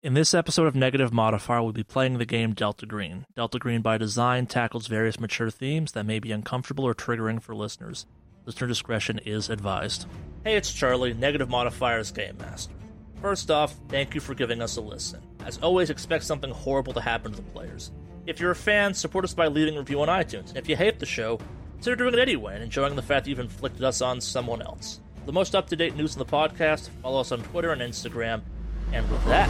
In this episode of Negative Modifier, we'll be playing the game Delta Green. Delta Green, by design, tackles various mature themes that may be uncomfortable or triggering for listeners. Listener discretion is advised. Hey, it's Charlie, Negative Modifier's Game Master. First off, thank you for giving us a listen. As always, expect something horrible to happen to the players. If you're a fan, support us by leaving a review on iTunes. If you hate the show, consider doing it anyway and enjoying the fact that you've inflicted us on someone else. For the most up to date news on the podcast, follow us on Twitter and Instagram. And with that,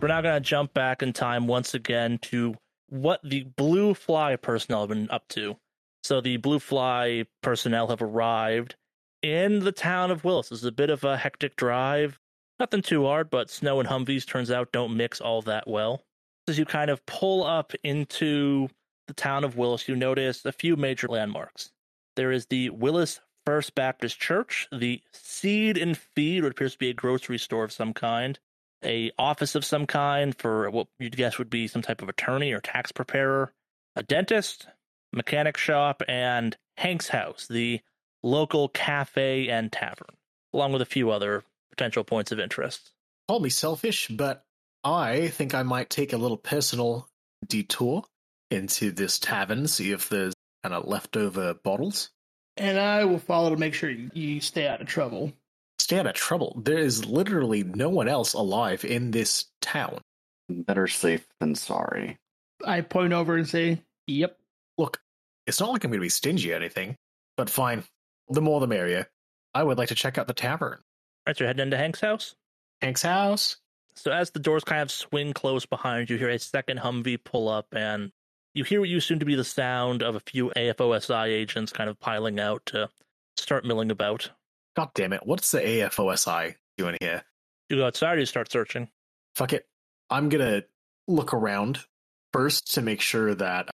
we're now going to jump back in time once again to what the Blue Fly personnel have been up to. So the Blue Fly personnel have arrived in the town of Willis. It's a bit of a hectic drive. Nothing too hard, but snow and Humvees turns out don't mix all that well. As you kind of pull up into the town of Willis, you notice a few major landmarks. There is the Willis First Baptist Church, the Seed and Feed, what appears to be a grocery store of some kind, a office of some kind for what you'd guess would be some type of attorney or tax preparer, a dentist, mechanic shop, and Hank's house, the local cafe and tavern, along with a few other potential points of interest. Call me selfish, but I think I might take a little personal detour into this tavern, see if there's kind of leftover bottles. And I will follow to make sure you, you stay out of trouble. Stay out of trouble. There is literally no one else alive in this town. Better safe than sorry. I point over and say, Yep. Look, it's not like I'm going to be stingy or anything, but fine. The more the merrier. I would like to check out the tavern. Right, so you're heading into Hank's house? Hank's house. So as the doors kind of swing close behind you, you hear a second Humvee pull up, and you hear what you assume to be the sound of a few AFOSI agents kind of piling out to start milling about. God damn it. What's the AFOSI doing here? You go outside, you start searching. Fuck it. I'm going to look around first to make sure that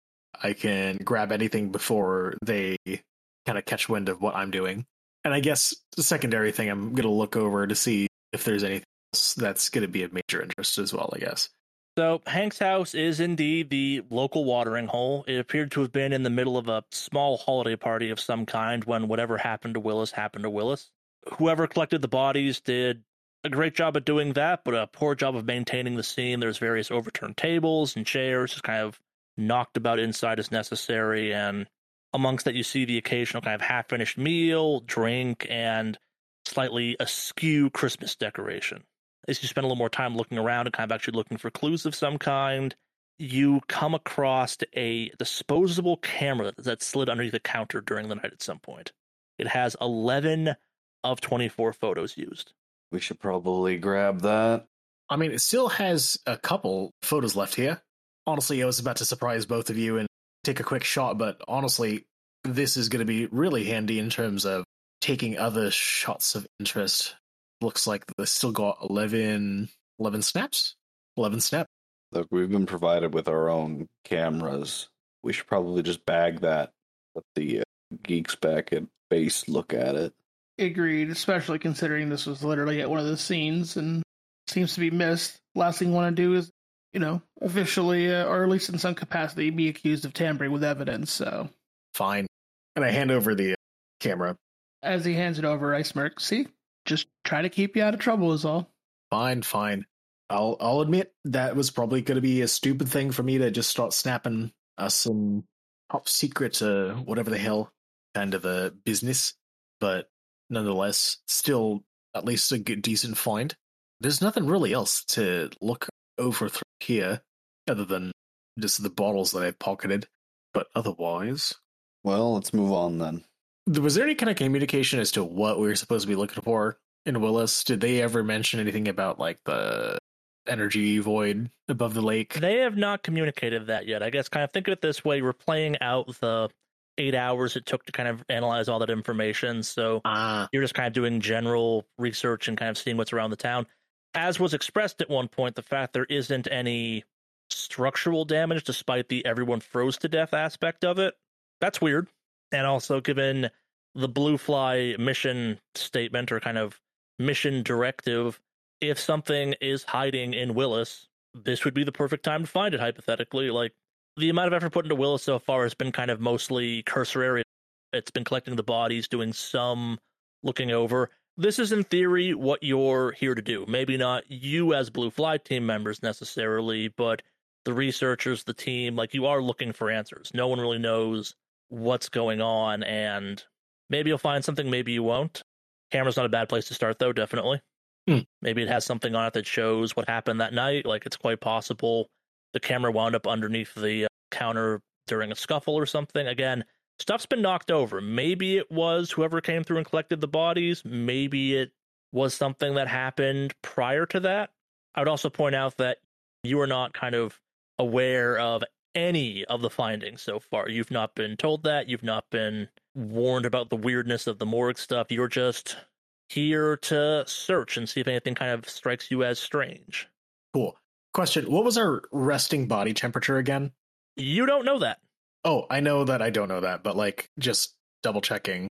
I can grab anything before they kind of catch wind of what I'm doing. And I guess the secondary thing, I'm going to look over to see if there's anything else that's going to be of major interest as well, I guess. So, Hank's house is indeed the local watering hole. It appeared to have been in the middle of a small holiday party of some kind when whatever happened to Willis happened to Willis. Whoever collected the bodies did a great job at doing that, but a poor job of maintaining the scene. There's various overturned tables and chairs, just kind of knocked about inside as necessary. And amongst that, you see the occasional kind of half finished meal, drink, and slightly askew Christmas decoration as you spend a little more time looking around and kind of actually looking for clues of some kind, you come across a disposable camera that slid underneath the counter during the night at some point. It has 11 of 24 photos used. We should probably grab that. I mean, it still has a couple photos left here. Honestly, I was about to surprise both of you and take a quick shot, but honestly, this is going to be really handy in terms of taking other shots of interest looks like they still got 11, 11 snaps. 11 snap. Look, we've been provided with our own cameras. We should probably just bag that. Let the uh, geeks back at base look at it. Agreed, especially considering this was literally at one of the scenes and seems to be missed. Last thing you want to do is, you know, officially, uh, or at least in some capacity, be accused of tampering with evidence. So, fine. And I hand over the uh, camera. As he hands it over, I smirk. See, just try to keep you out of trouble is all. Fine, fine. I'll I'll admit that was probably going to be a stupid thing for me to just start snapping us some top secret, uh, whatever the hell kind of a business. But nonetheless, still at least a good, decent find. There's nothing really else to look over through here other than just the bottles that I've pocketed. But otherwise, well, let's move on then. Was there any kind of communication as to what we were supposed to be looking for in Willis? Did they ever mention anything about like the energy void above the lake? They have not communicated that yet. I guess kind of think of it this way: we're playing out the eight hours it took to kind of analyze all that information. So ah. you're just kind of doing general research and kind of seeing what's around the town. As was expressed at one point, the fact there isn't any structural damage despite the everyone froze to death aspect of it. That's weird and also given the Blue Fly mission statement or kind of mission directive, if something is hiding in Willis, this would be the perfect time to find it, hypothetically. Like, the amount of effort put into Willis so far has been kind of mostly cursory. It's been collecting the bodies, doing some looking over. this is in theory what you're here to do. Maybe not you as Blue Fly team members necessarily, but the researchers, the team, like you are looking for answers. No one really knows what's going on, and maybe you'll find something, maybe you won't. Camera's not a bad place to start, though, definitely. Hmm. Maybe it has something on it that shows what happened that night. Like it's quite possible the camera wound up underneath the uh, counter during a scuffle or something. Again, stuff's been knocked over. Maybe it was whoever came through and collected the bodies. Maybe it was something that happened prior to that. I would also point out that you are not kind of aware of any of the findings so far. You've not been told that. You've not been warned about the weirdness of the morgue stuff. You're just here to search and see if anything kind of strikes you as strange. Cool. Question What was our resting body temperature again? You don't know that. Oh, I know that I don't know that, but like just double checking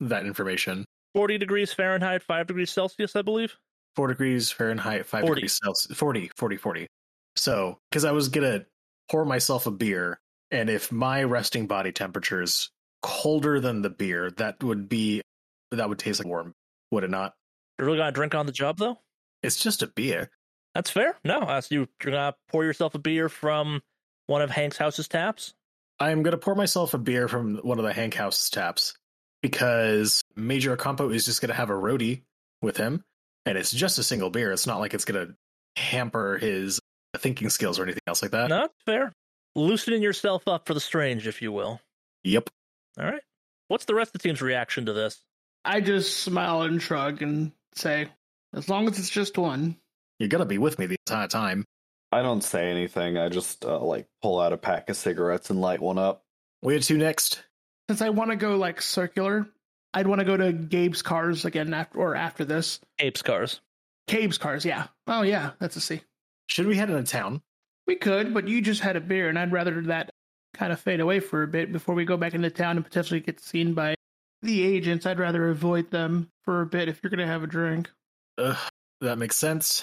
that information. 40 degrees Fahrenheit, 5 degrees Celsius, I believe. Four degrees Fahrenheit, five 40. degrees Celsius. 40, 40, 40. So, because I was going to pour myself a beer, and if my resting body temperature is colder than the beer, that would be, that would taste like warm, would it not? You're really gonna drink on the job though? It's just a beer. That's fair. No, uh, so you, you're gonna pour yourself a beer from one of Hank's house's taps. I'm going to pour myself a beer from one of the Hank house's taps because Major Ocampo is just to have a roadie with him, and it's just a single beer. It's not like it's to hamper his thinking skills or anything else like that. No, that's fair. Loosening yourself up for the strange, if you will. Yep. All right. What's the rest of the team's reaction to this? I just smile and shrug and say, as long as it's just one. You're going to be with me the entire time. I don't say anything. I just uh, like pull out a pack of cigarettes and light one up. Where to next? Since I want to go like circular, I'd want to go to Gabe's cars again after or after this. Apes cars. Gabe's cars, yeah. Oh yeah, that's a C. Should we head into town? We could, but you just had a beer, and I'd rather that kind of fade away for a bit before we go back into town and potentially get seen by the agents. I'd rather avoid them for a bit if you're going to have a drink. Ugh, that makes sense.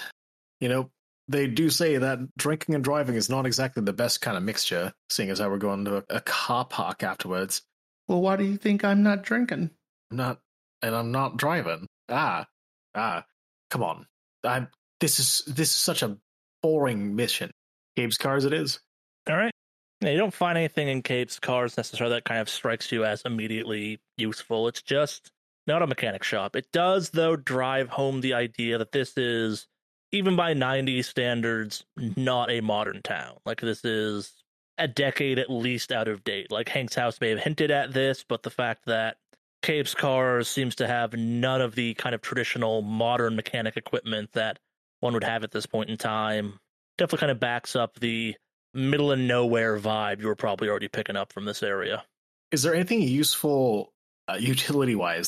You know, they do say that drinking and driving is not exactly the best kind of mixture, seeing as how we're going to a, a car park afterwards. Well, why do you think I'm not drinking? I'm not, and I'm not driving. Ah, ah, come on. I'm. This is this is such a boring mission. Gabe's cars, it is. All right. Yeah, you don't find anything in Cape's cars necessarily that kind of strikes you as immediately useful. It's just not a mechanic shop. It does, though, drive home the idea that this is, even by 90s standards, not a modern town. Like, this is a decade at least out of date. Like, Hank's house may have hinted at this, but the fact that Cape's cars seems to have none of the kind of traditional modern mechanic equipment that one would have at this point in time definitely kind of backs up the middle of nowhere vibe you were probably already picking up from this area. Is there anything useful uh, utility wise?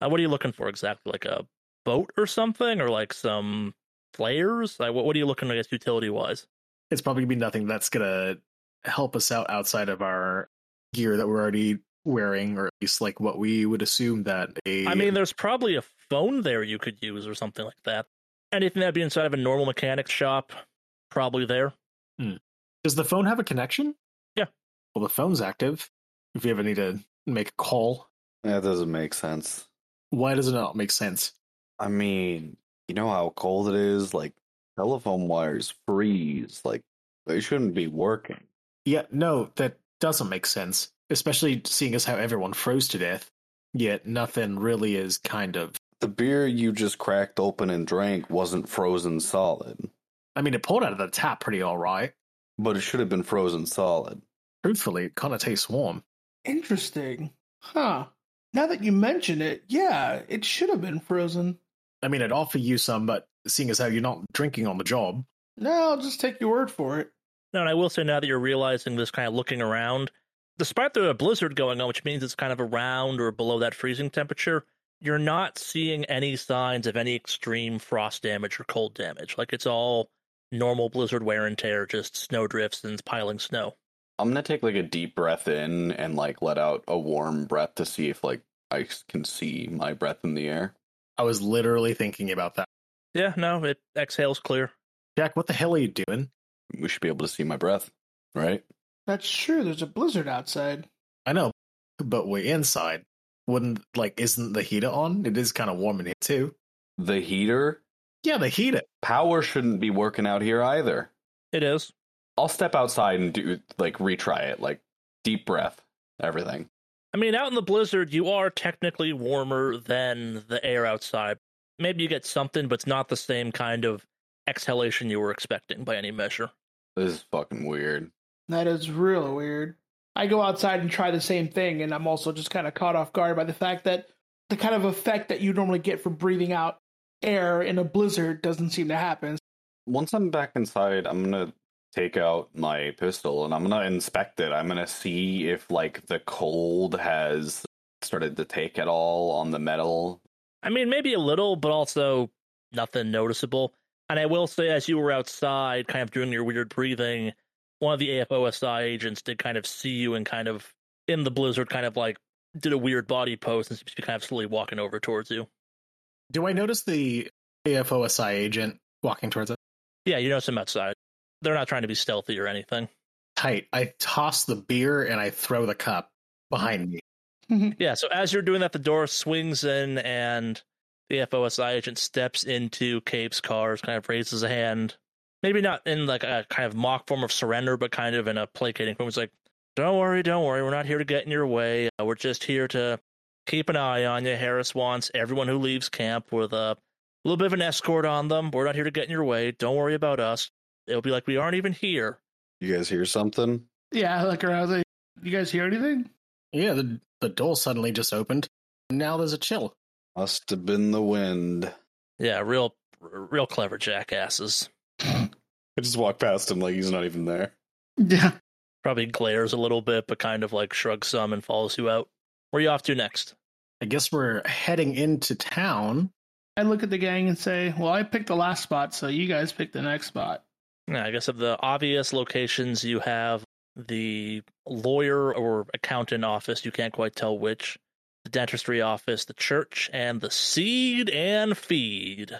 Uh, what are you looking for exactly? Like a boat or something, or like some flares? Like what? What are you looking? I guess utility wise. It's probably gonna be nothing that's gonna help us out outside of our gear that we're already wearing, or at least like what we would assume that a. I mean, there's probably a phone there you could use or something like that. Anything that'd be inside of a normal mechanic shop, probably there. Hmm. does the phone have a connection? Yeah. Well, the phone's active. If you ever need to make a call, That doesn't make sense. why does it not make sense? I mean, you know how cold it is? Like, telephone wires freeze. Like, they shouldn't be working. Yeah, no, that doesn't make sense. Especially seeing as how everyone froze to death. Yet nothing really is kind of. The beer you just cracked open and drank wasn't frozen solid, I mean, it poured out of the tap pretty all right. but it should have been frozen solid. Truthfully, it kind of tastes warm. Interesting. Huh. Now that you mention it, yeah, it should have been frozen. I mean, I'd offer you some, but seeing as how you're not drinking on the job, No, I'll just take your word for it. No, and I will say now that you're realizing this, kind of looking around, despite the blizzard going on, which means it's kind of around or below that freezing temperature, you're not seeing any signs of any extreme frost damage or cold damage. Like it's all normal blizzard wear and tear, just snow drifts and piling snow. I'm gonna take like a deep breath in and like let out a warm breath to see if like I can see my breath in the air. I was literally thinking about that. Yeah, no, it exhales clear. Jack, what the hell are you doing? We should be able to see my breath, right? That's true. There's a blizzard outside. I know, but we're inside. Wouldn't like isn't the heater on? It is kind of warm in here too. The heater Yeah, the heater. power shouldn't be working out here either. It is. I'll step outside and do like retry it, like deep breath, everything. I mean, out in the blizzard, you are technically warmer than the air outside. Maybe you get something, but it's not the same kind of exhalation you were expecting by any measure. This is fucking weird. That is really weird. I go outside and try the same thing, and I'm also just kind of caught off guard by the fact that the kind of effect that you normally get from breathing out air in a blizzard doesn't seem to happen. Once I'm back inside, I'm gonna take out my pistol and I'm gonna inspect it. I'm gonna see if like the cold has started to take at all on the metal. I mean, maybe a little, but also nothing noticeable. And I will say, as you were outside, kind of doing your weird breathing, one of the AFOSI agents did kind of see you and kind of in the blizzard, kind of like did a weird body pose and seems to be kind of slowly walking over towards you. Do I notice the AFOSI agent walking towards us? Yeah, you notice him outside. They're not trying to be stealthy or anything. Tight. I toss the beer and I throw the cup behind me. Yeah, so as you're doing that, the door swings in and the FOSI agent steps into Cape's cars, kind of raises a hand. Maybe not in like a kind of mock form of surrender, but kind of in a placating form. It's like, don't worry, don't worry. We're not here to get in your way. Uh, we're just here to keep an eye on you. Harris wants everyone who leaves camp with a little bit of an escort on them. We're not here to get in your way. Don't worry about us. It'll be like we aren't even here. You guys hear something? Yeah, I look around. Like, you guys hear anything? Yeah, the, the door suddenly just opened. Now there's a chill. Must have been the wind. Yeah, real, real clever jackasses. I just walk past him like he's not even there. Yeah. Probably glares a little bit, but kind of like shrugs some and follows you out. Where are you off to next? I guess we're heading into town. I look at the gang and say, "Well, I picked the last spot, so you guys pick the next spot." Yeah, I guess of the obvious locations, you have the lawyer or accountant office. You can't quite tell which. The dentistry office, the church, and the seed and feed.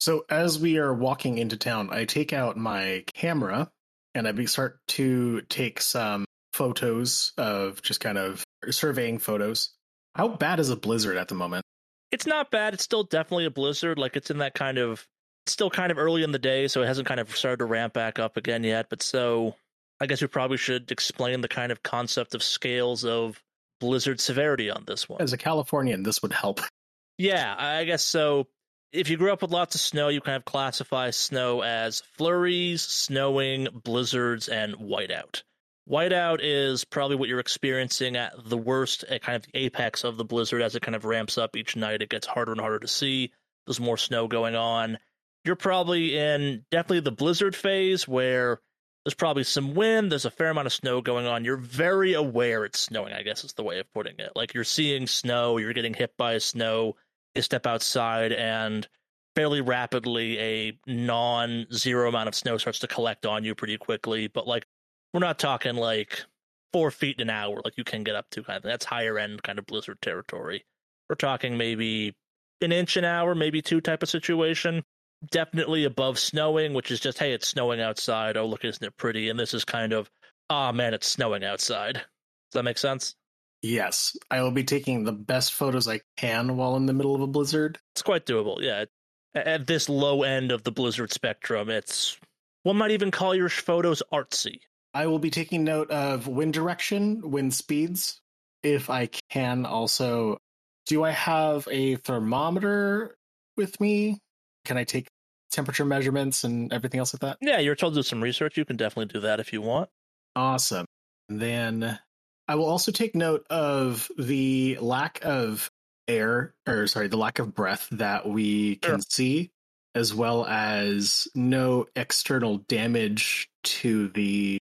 So as we are walking into town, I take out my camera and I start to take some photos of just kind of surveying photos. How bad is a blizzard at the moment? It's not bad. It's still definitely a blizzard. Like it's in that kind of. It's still kind of early in the day, so it hasn't kind of started to ramp back up again yet. But so, I guess we probably should explain the kind of concept of scales of blizzard severity on this one. As a Californian, this would help. Yeah, I guess so. If you grew up with lots of snow, you kind of classify snow as flurries, snowing, blizzards, and whiteout. Whiteout is probably what you're experiencing at the worst, at kind of the apex of the blizzard as it kind of ramps up each night. It gets harder and harder to see. There's more snow going on. You're probably in definitely the blizzard phase where there's probably some wind, there's a fair amount of snow going on. You're very aware it's snowing, I guess is the way of putting it. Like you're seeing snow, you're getting hit by snow, step outside and fairly rapidly a non-zero amount of snow starts to collect on you pretty quickly but like we're not talking like four feet an hour like you can get up to kind of that's higher end kind of blizzard territory. We're talking maybe an inch an hour maybe two type of situation. Definitely above snowing which is just hey it's snowing outside. Oh look isn't it pretty? And this is kind of ah oh, man it's snowing outside. Does that make sense Yes, I will be taking the best photos I can while in the middle of a blizzard. it's quite doable. Yeah, at this low end of the blizzard spectrum, it's one might even call your photos artsy. I will be taking note of wind direction, wind speeds. If I can also, do I have a thermometer with me? Can I take temperature measurements and everything else like that? Yeah, you're told to do some research. You can definitely do that if you want. Awesome. And then I will also take note of the lack of air, or sorry, the lack of breath that we can see, as well as no external damage to the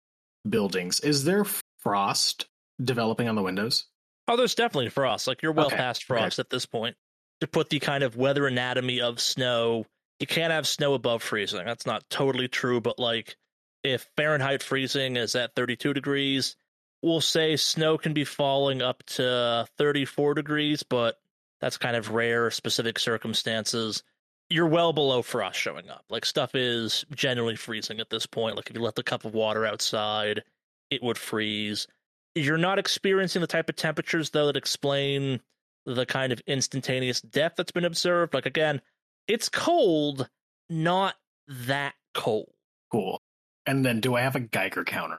buildings. Is there frost developing on the windows? Oh, there's definitely frost. Like you're well Okay, past okay. frost at this point. To put the kind of weather anatomy of snow, you can't have snow above freezing. That's not totally true, but like if Fahrenheit freezing is at 32 degrees, we'll say snow can be falling up to 34 degrees, but that's kind of rare, specific circumstances. You're well below frost showing up. Like stuff is generally freezing at this point. Like if you left the cup of water outside, it would freeze. You're not experiencing the type of temperatures though that explain the kind of instantaneous death that's been observed. Like again, it's cold, not that cold. Cool. And then do I have a Geiger counter?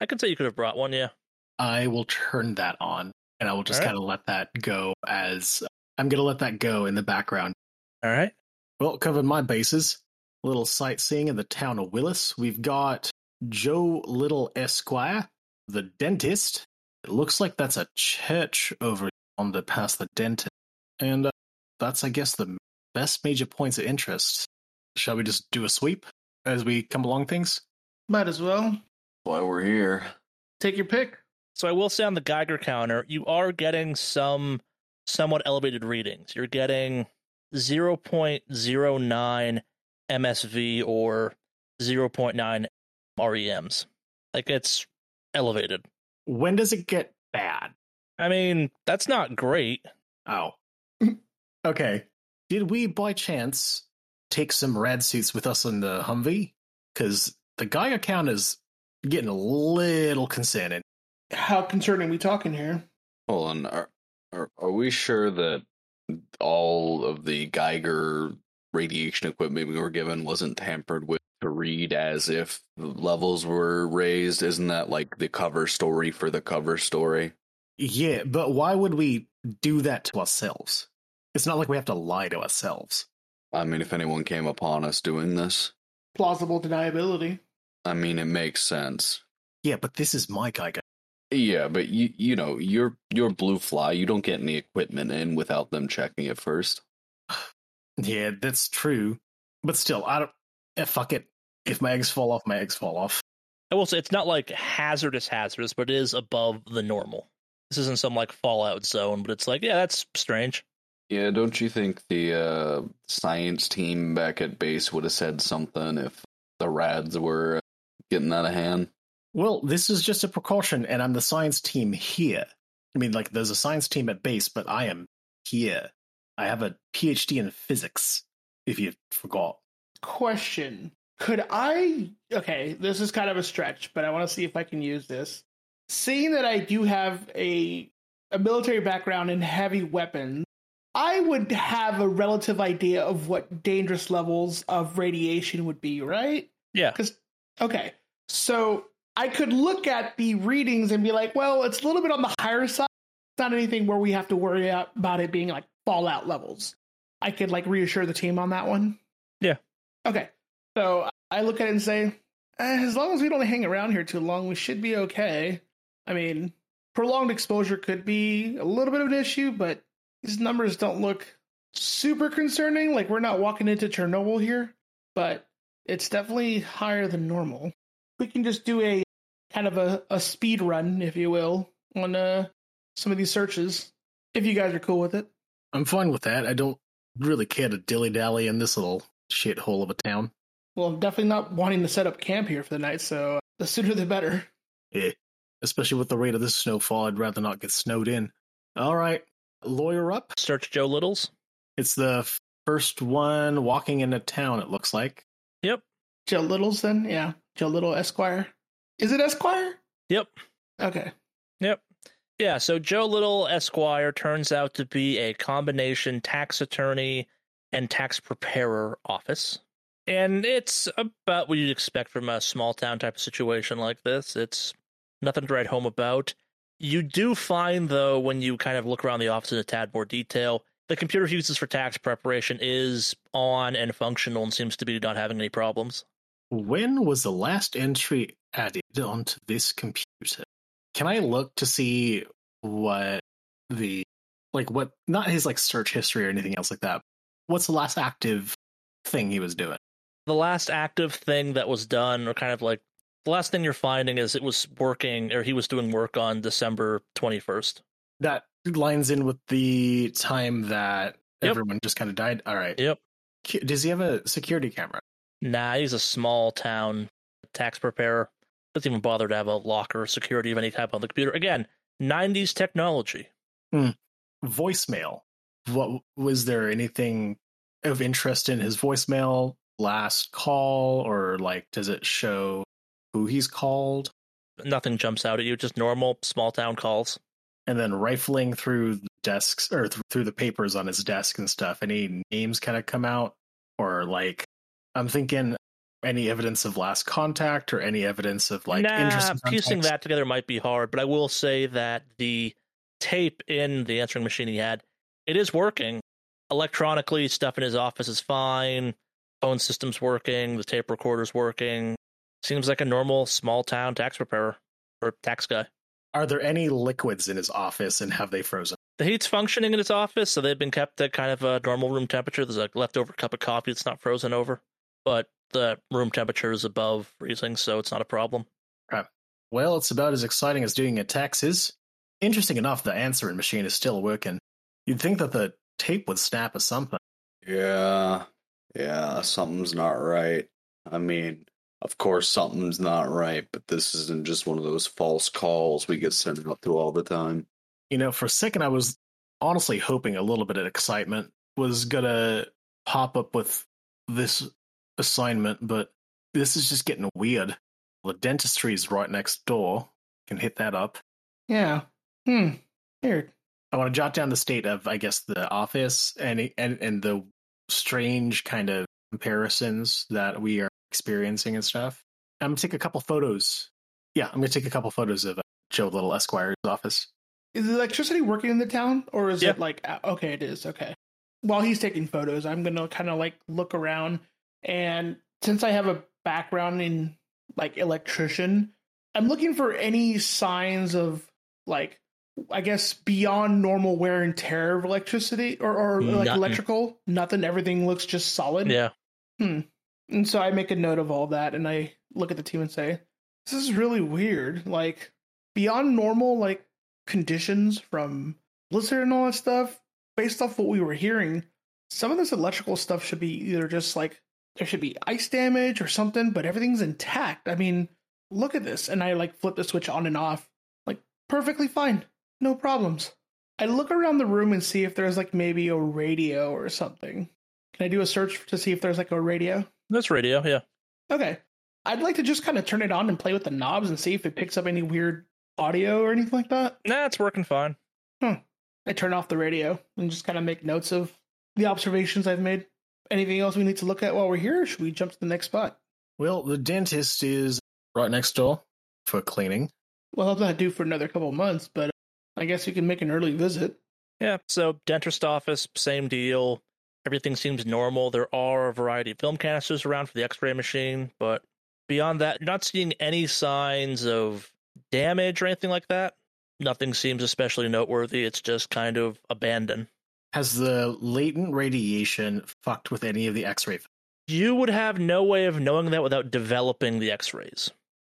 I could say you could have brought one, yeah. I will turn that on and I will just All right. kind of let that go as I'm going to let that go in the background. All right. Well, covered my bases. A little sightseeing in the town of Willis. We've got Joe Little Esquire, the dentist. It looks like that's a church over on the past the dentist. And uh, that's, I guess, the best major points of interest. Shall we just do a sweep as we come along things? Might as well. Why we're here. Take your pick. So I will say on the Geiger counter, you are getting some somewhat elevated readings. You're getting 0.09 MSV or 0.9 REMs. Like it's elevated. When does it get bad? I mean, that's not great. Oh. okay. Did we by chance take some rad suits with us in the Humvee? Because the Geiger count is getting a little concerning. How concerning we talking here? Hold on. Are, are are we sure that all of the Geiger radiation equipment we were given wasn't tampered with to read as if the levels were raised? Isn't that like the cover story for the cover story? Yeah, but why would we do that to ourselves? It's not like we have to lie to ourselves. I mean, if anyone came upon us doing this, Plausible deniability. I mean, it makes sense. Yeah, but this is my Geiger. Yeah, but you you know, you're you're blue fly. You don't get any equipment in without them checking it first. Yeah, that's true. But still, I don't. Eh, fuck it. If my eggs fall off, my eggs fall off. I will say it's not like hazardous hazardous, but it is above the normal. This isn't some like fallout zone, but it's like, yeah, that's strange. Yeah, don't you think the uh, science team back at base would have said something if the rads were uh, getting out of hand? Well, this is just a precaution, and I'm the science team here. I mean, like, there's a science team at base, but I am here. I have a PhD in physics, if you forgot. Question. Could I okay, this is kind of a stretch, but I want to see if I can use this. Seeing that I do have a a military background in heavy weapons, I would have a relative idea of what dangerous levels of radiation would be, right? Yeah. Because okay, so I could look at the readings and be like, well, it's a little bit on the higher side. It's not anything where we have to worry about it being like fallout levels. I could like reassure the team on that one. Yeah. Okay. So I look at it and say, eh, as long as we don't hang around here too long, we should be okay. I mean, prolonged exposure could be a little bit of an issue, but these numbers don't look super concerning. Like we're not walking into Chernobyl here, but it's definitely higher than normal. We can just do a kind of a, a speed run, if you will, on uh, some of these searches, if you guys are cool with it. I'm fine with that. I don't really care to dilly dally in this little shithole of a town. Well, I'm definitely not wanting to set up camp here for the night, so the sooner the better. Yeah. Especially with the rate of this snowfall, I'd rather not get snowed in. All right, lawyer up. Search Joe Little's. It's the first one walking into town, it looks like. Yep. Joe Little's then? Yeah. Joe Little Esquire. Is it Esquire? Yep. Okay. Yep. Yeah, so Joe Little Esquire turns out to be a combination tax attorney and tax preparer office. And it's about what you'd expect from a small town type of situation like this. It's nothing to write home about. You do find, though, when you kind of look around the office in a tad more detail, the computer he uses for tax preparation is on and functional and seems to be not having any problems. When was the last entry added onto this computer? Can I look to see what the like what not his like search history or anything else like that. What's the last active thing he was doing? the last active thing that was done, or kind of like the last thing you're finding is it was working, or he was doing work on December 21st. That lines in with the time that Yep. everyone just kind of died. All right. Yep. Does he have a security camera? Nah, he's a small town tax preparer. Doesn't even bother to have a locker or security of any type on the computer. Again, 90s technology. Hmm. Voicemail. What was there anything of interest in his voicemail last call or like does it show who he's called? Nothing jumps out at you, just normal small town calls. And then rifling through desks or th- through the papers on his desk and stuff, any names kind of come out? Or like, I'm thinking any evidence of last contact or any evidence of like nah, piecing contacts? that together might be hard, but I will say that the tape in the answering machine he had, it is working. Electronically, stuff in his office is fine. Phone system's working. The tape recorder's working. Seems like a normal small town tax preparer or tax guy. Are there any liquids in his office and have they frozen? The heat's functioning in his office, so they've been kept at kind of a normal room temperature. There's a leftover cup of coffee that's not frozen over, but the room temperature is above freezing, so it's not a problem. Well, it's about as exciting as doing a tax is. Interesting enough, the answering machine is still working. You'd think that the tape would snap or something. Yeah, yeah, something's not right. I mean, of course, something's not right, but this isn't just one of those false calls we get sent out to all the time. You know, for a second, I was honestly hoping a little bit of excitement was gonna pop up with this assignment, but this is just getting weird. The dentistry is right next door. Can hit that up. Yeah. Hmm. Weird. I want to jot down the state of, I guess, the office and and and the strange kind of comparisons that we are experiencing and stuff. I'm gonna take a couple photos. Yeah, I'm gonna take a couple photos of uh, Joe Little Esquire's office. Is the electricity working in the town, or is Yeah. it like uh, okay? It is okay. While he's taking photos, I'm gonna kind of like look around, and since I have a background in like electrician, I'm looking for any signs of like, I guess beyond normal wear and tear of electricity or or like Nothing. electrical. Nothing. Everything looks just solid. Yeah. Hmm. And so I make a note of all that and I look at the team and say, this is really weird. Like, beyond normal, like, conditions from Blizzard and all that stuff, based off what we were hearing, some of this electrical stuff should be either just like, there should be ice damage or something, but everything's intact. I mean, look at this. And I, like, flip the switch on and off. Like, perfectly fine. No problems. I look around the room and see if there's, like, maybe a radio or something. Can I do a search to see if there's, like, a radio? That's radio, yeah. Okay. I'd like to just kind of turn it on and play with the knobs and see if it picks up any weird audio or anything like that. Nah, it's working fine. Hmm. I turn off the radio and just kind of make notes of the observations I've made. Anything else we need to look at while we're here? Or should we jump to the next spot? Well, the dentist is right next door for cleaning. Well, I'm not due for another couple of months, but uh, I guess we can make an early visit. Yeah, so dentist office, same deal. Everything seems normal. There are a variety of film canisters around for the x-ray machine, but beyond that, you're not seeing any signs of damage or anything like that. Nothing seems especially noteworthy. It's just kind of abandoned. Has the latent radiation fucked with any of the X-ray? You would have no way of knowing that without developing the x-rays.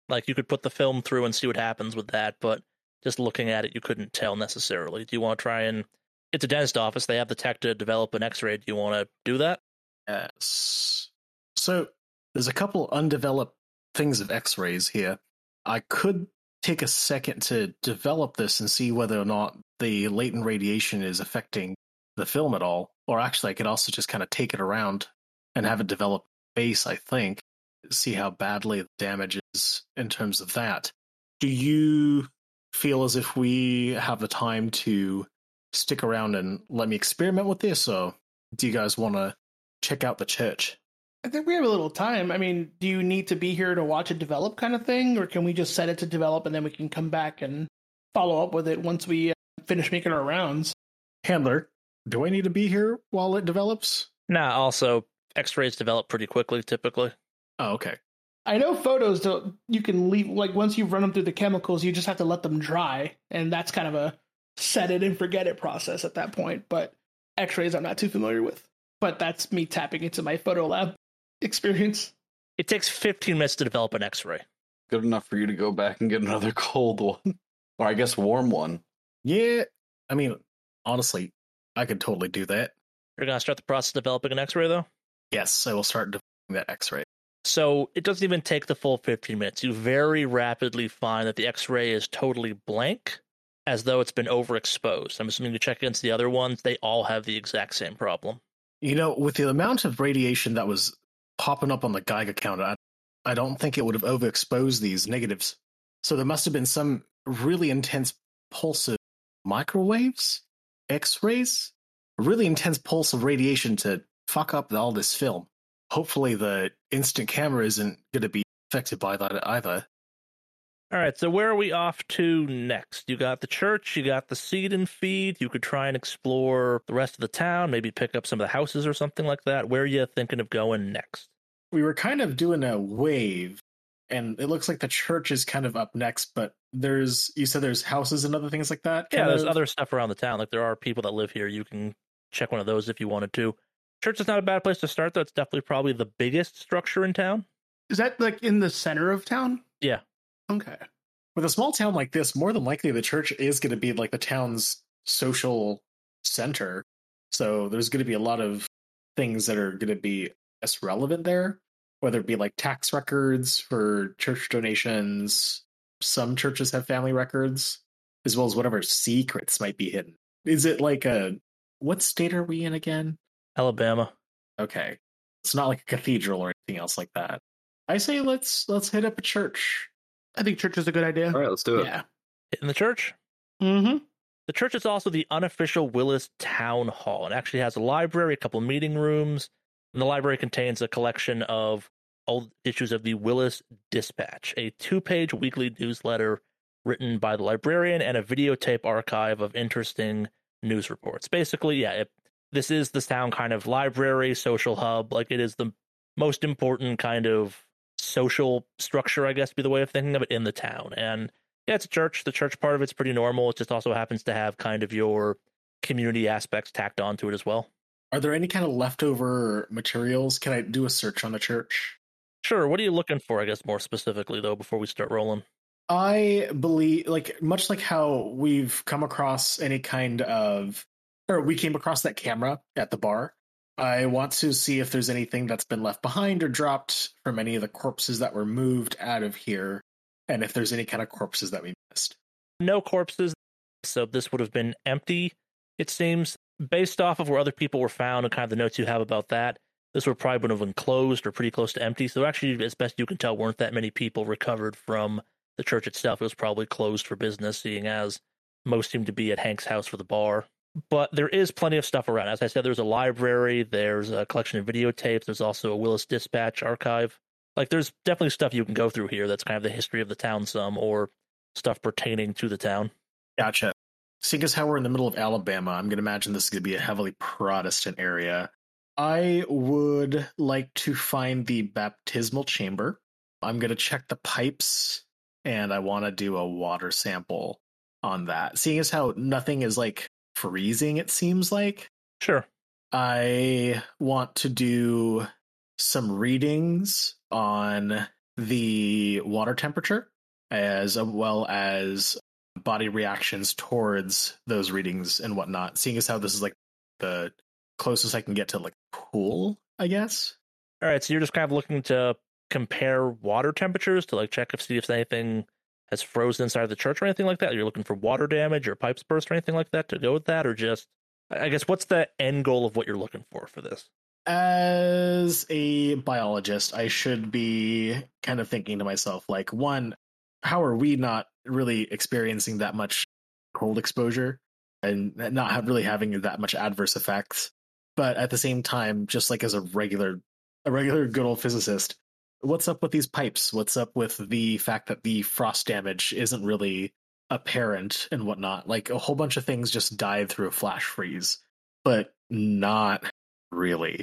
Like you could put the film through and see what happens with that, but just looking at it you couldn't tell necessarily. Do you want to try and it's a dentist office, they have the tech to develop an x-ray. Do you want to do that? Yes. So there's a couple undeveloped things of X-rays here. I could take a second to develop this and see whether or not the latent radiation is affecting the film at all. Or actually, I could also just kind of take it around and have it develop base. I think see how badly the damage is in terms of that. Do you feel as if we have the time to stick around and let me experiment with this, or do you guys want to check out the church? I think we have a little time. I mean, do you need to be here to watch it develop kind of thing? Or can we just set it to develop and then we can come back and follow up with it once we uh, finish making our rounds? Handler, do I need to be here while it develops? Nah, also x-rays develop pretty quickly typically. Oh, okay. I know photos don't you can leave like once you've run them through the chemicals, you just have to let them dry, and that's kind of a set it and forget it process at that point. But X-rays, I'm not too familiar with. But that's me tapping into my photo lab experience. It takes 15 minutes to develop an x-ray. Good enough for you to go back and get another cold one. Or I guess warm one. Yeah, I mean, honestly, I could totally do that. You're going to start the process of developing an x-ray though? Yes, I will start developing that X-ray. So it doesn't even take the full 15 minutes. You very rapidly find that the x-ray is totally blank as though it's been overexposed. I'm assuming you check against the other ones, they all have the exact same problem. You know, with the amount of radiation that was popping up on the Geiger counter, I, I don't think it would have overexposed these negatives. So there must have been some really intense pulse of microwaves X-rays, a really intense pulse of radiation to fuck up all this film. Hopefully, the instant camera isn't going to be affected by that either. All right, so where are we off to next? You got the church, you got the seed and feed. You could try and explore the rest of the town, maybe pick up some of the houses or something like that. Where are you thinking of going next? We were kind of doing a wave, and it looks like the church is kind of up next. But there's you said there's houses and other things like that. Yeah, there's of? other stuff around the town. Like there are people that live here. You can check one of those if you wanted to. Church is not a bad place to start, though. It's definitely probably the biggest structure in town. Is that like in the center of town? Yeah. Okay. with a small town like this, more than likely the church is going to be like the town's social center. So there's going to be a lot of things that are going to be as relevant there, whether it be like tax records for church donations. Some churches have family records, as well as whatever secrets might be hidden. Is it like a what state are we in again? Alabama. Okay, it's not like a cathedral or anything else like that. I say let's let's hit up a church. I think church is a good idea. All right, let's do it. Yeah. In the church? Mm-hmm. The church is also the unofficial Willis Town Hall It actually has a library, a couple meeting rooms, and the library contains a collection of old issues of the Willis Dispatch, a two page weekly newsletter written by the librarian and a videotape archive of interesting news reports. Basically, yeah, it, this is the town kind of library, social hub. Like it is the most important kind of social structure, I guess, be the way of thinking of it in the town. And yeah, it's a church. The church part of it's pretty normal. It just also happens to have kind of your community aspects tacked onto it as well. Are there any kind of leftover materials? Can I do a search on the church? Sure. What are you looking for, I guess, more specifically, though, before we start rolling? I believe, like, much like how we've come across any kind of, or we came across that camera at the bar, I want to see if there's anything that's been left behind or dropped from any of the corpses that were moved out of here, and if there's any kind of corpses that we missed. No corpses. So this would have been empty, it seems. Based off of where other people were found and kind of the notes you have about that, this would probably would have been closed or pretty close to empty. So actually, as best you can tell, weren't that many people recovered from the church itself. It was probably closed for business, seeing as most seem to be at Hank's house for the bar. But there is plenty of stuff around. As I said, there's a library, there's a collection of videotapes, there's also a Willis Dispatch archive. Like, there's definitely stuff you can go through here that's kind of the history of the town, some, or stuff pertaining to the town. Gotcha. Seeing as how we're in the middle of Alabama, I'm going to imagine this is going to be a heavily Protestant area. I would like to find the baptismal chamber. I'm going to check the pipes and I want to do a water sample on that. Seeing as how nothing is like freezing, it seems like, Sure. I want to do some readings on the water temperature as well as body reactions towards those readings and whatnot. Seeing as how this is like the closest I can get to like pool, I guess. All right, so you're just kind of looking to compare water temperatures to like check if see if anything has frozen inside of the church or anything like that. You're looking for water damage or pipes burst or anything like that to go with that, or just I guess what's the end goal of what you're looking for for this? As a biologist, I should be kind of thinking to myself, like, one, how are we not really experiencing that much cold exposure and not have really having that much adverse effects? But at the same time, just like as a regular, a regular good old physicist, what's up with these pipes? What's up with the fact that the frost damage isn't really apparent and whatnot? Like a whole bunch of things just died through a flash freeze, but not really.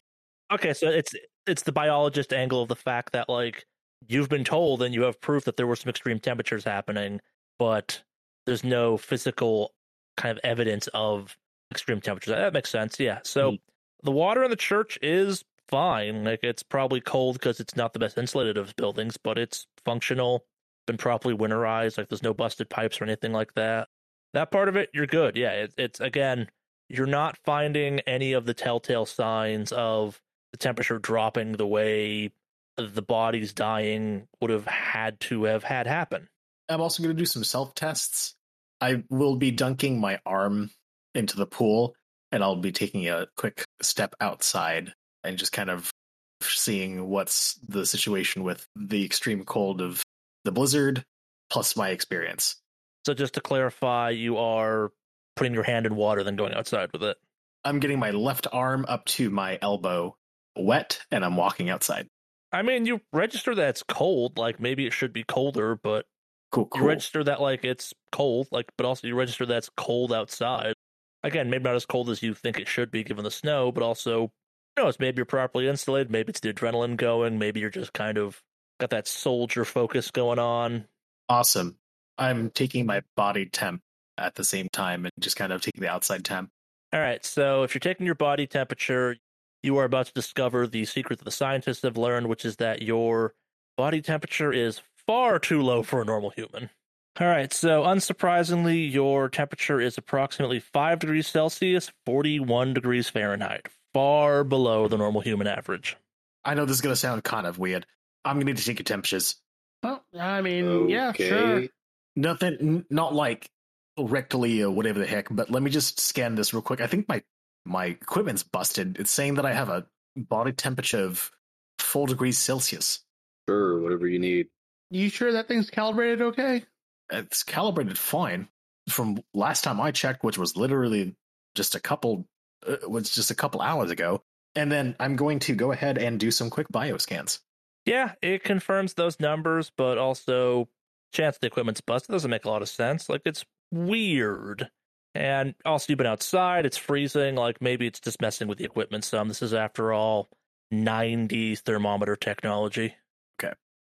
Okay, so it's it's the biologist angle of the fact that like you've been told and you have proof that there were some extreme temperatures happening, but there's no physical kind of evidence of extreme temperatures. That makes sense. Yeah. So Mm. The water in the church is fine. Like it's probably cold because it's not the best insulated of buildings, but it's functional, been properly winterized. Like there's no busted pipes or anything like that. That part of it, you're good. Yeah. It, it's again, you're not finding any of the telltale signs of the temperature dropping the way the body's dying would have had to have had happen. I'm also going to do some self tests. I will be dunking my arm into the pool and I'll be taking a quick step outside and just kind of seeing what's the situation with the extreme cold of the blizzard plus my experience. So just to clarify, you are putting your hand in water then going outside with it. I'm getting my left arm up to my elbow wet and I'm walking outside. I mean, you register that it's cold. Like maybe it should be colder, but Cool, you register that like it's cold. Like, but also you register that it's cold outside. Again, maybe not as cold as you think it should be given the snow, but also, you know, it's maybe you're properly insulated. Maybe it's the adrenaline going. Maybe you're just kind of got that soldier focus going on. Awesome. I'm taking my body temp at the same time and just kind of taking the outside temp. All right, so if you're taking your body temperature, you are about to discover the secret that the scientists have learned, which is that your body temperature is far too low for a normal human. All right, so unsurprisingly, your temperature is approximately 5 degrees Celsius, 41 degrees Fahrenheit, far below the normal human average. I know this is going to sound kind of weird. I'm going to need to take your temperatures. Well, I mean, yeah, sure. Nothing, n- not like rectally or whatever the heck, but let me just scan this real quick. I think my my equipment's busted. It's saying that I have a body temperature of four degrees Celsius. Sure, whatever you need. You sure that thing's calibrated okay? It's calibrated fine from last time I checked, which was literally just a couple uh, was just a couple hours ago. And then I'm going to go ahead and do some quick bioscans. Yeah, it confirms those numbers, but also chance the equipment's busted doesn't make a lot of sense. Like it's weird. And also you've been outside, it's freezing, like maybe it's just messing with the equipment some. This is after all 90 thermometer technology.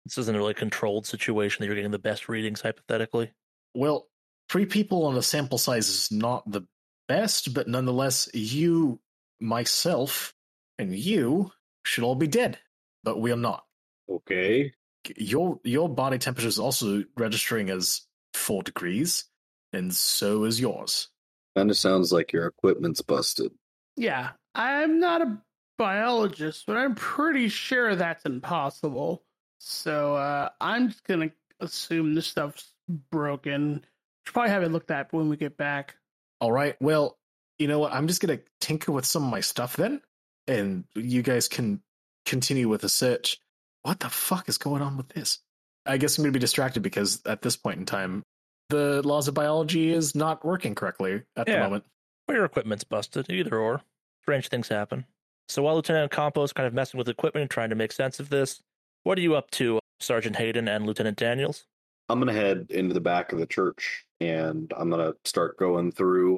Okay. This isn't a really controlled situation that you're getting the best readings hypothetically. Well, three people on a sample size is not the best, but nonetheless, you, myself, and you should all be dead. But we are not. Okay. Your your body temperature is also registering as four degrees, and so is yours. Kind of sounds like your equipment's busted. Yeah, I'm not a biologist, but I'm pretty sure that's impossible. So uh, I'm just gonna assume this stuff's broken. Should probably have it looked at when we get back. All right. Well, you know what? I'm just gonna tinker with some of my stuff then, and you guys can continue with the search. What the fuck is going on with this? I guess I'm gonna be distracted because at this point in time, the laws of biology is not working correctly at the moment. Or your equipment's busted, either or. Strange things happen. So while Lieutenant Campo is kind of messing with equipment and trying to make sense of this, what are you up to, Sergeant Hayden and Lieutenant Daniels? I'm gonna head into the back of the church and I'm gonna start going through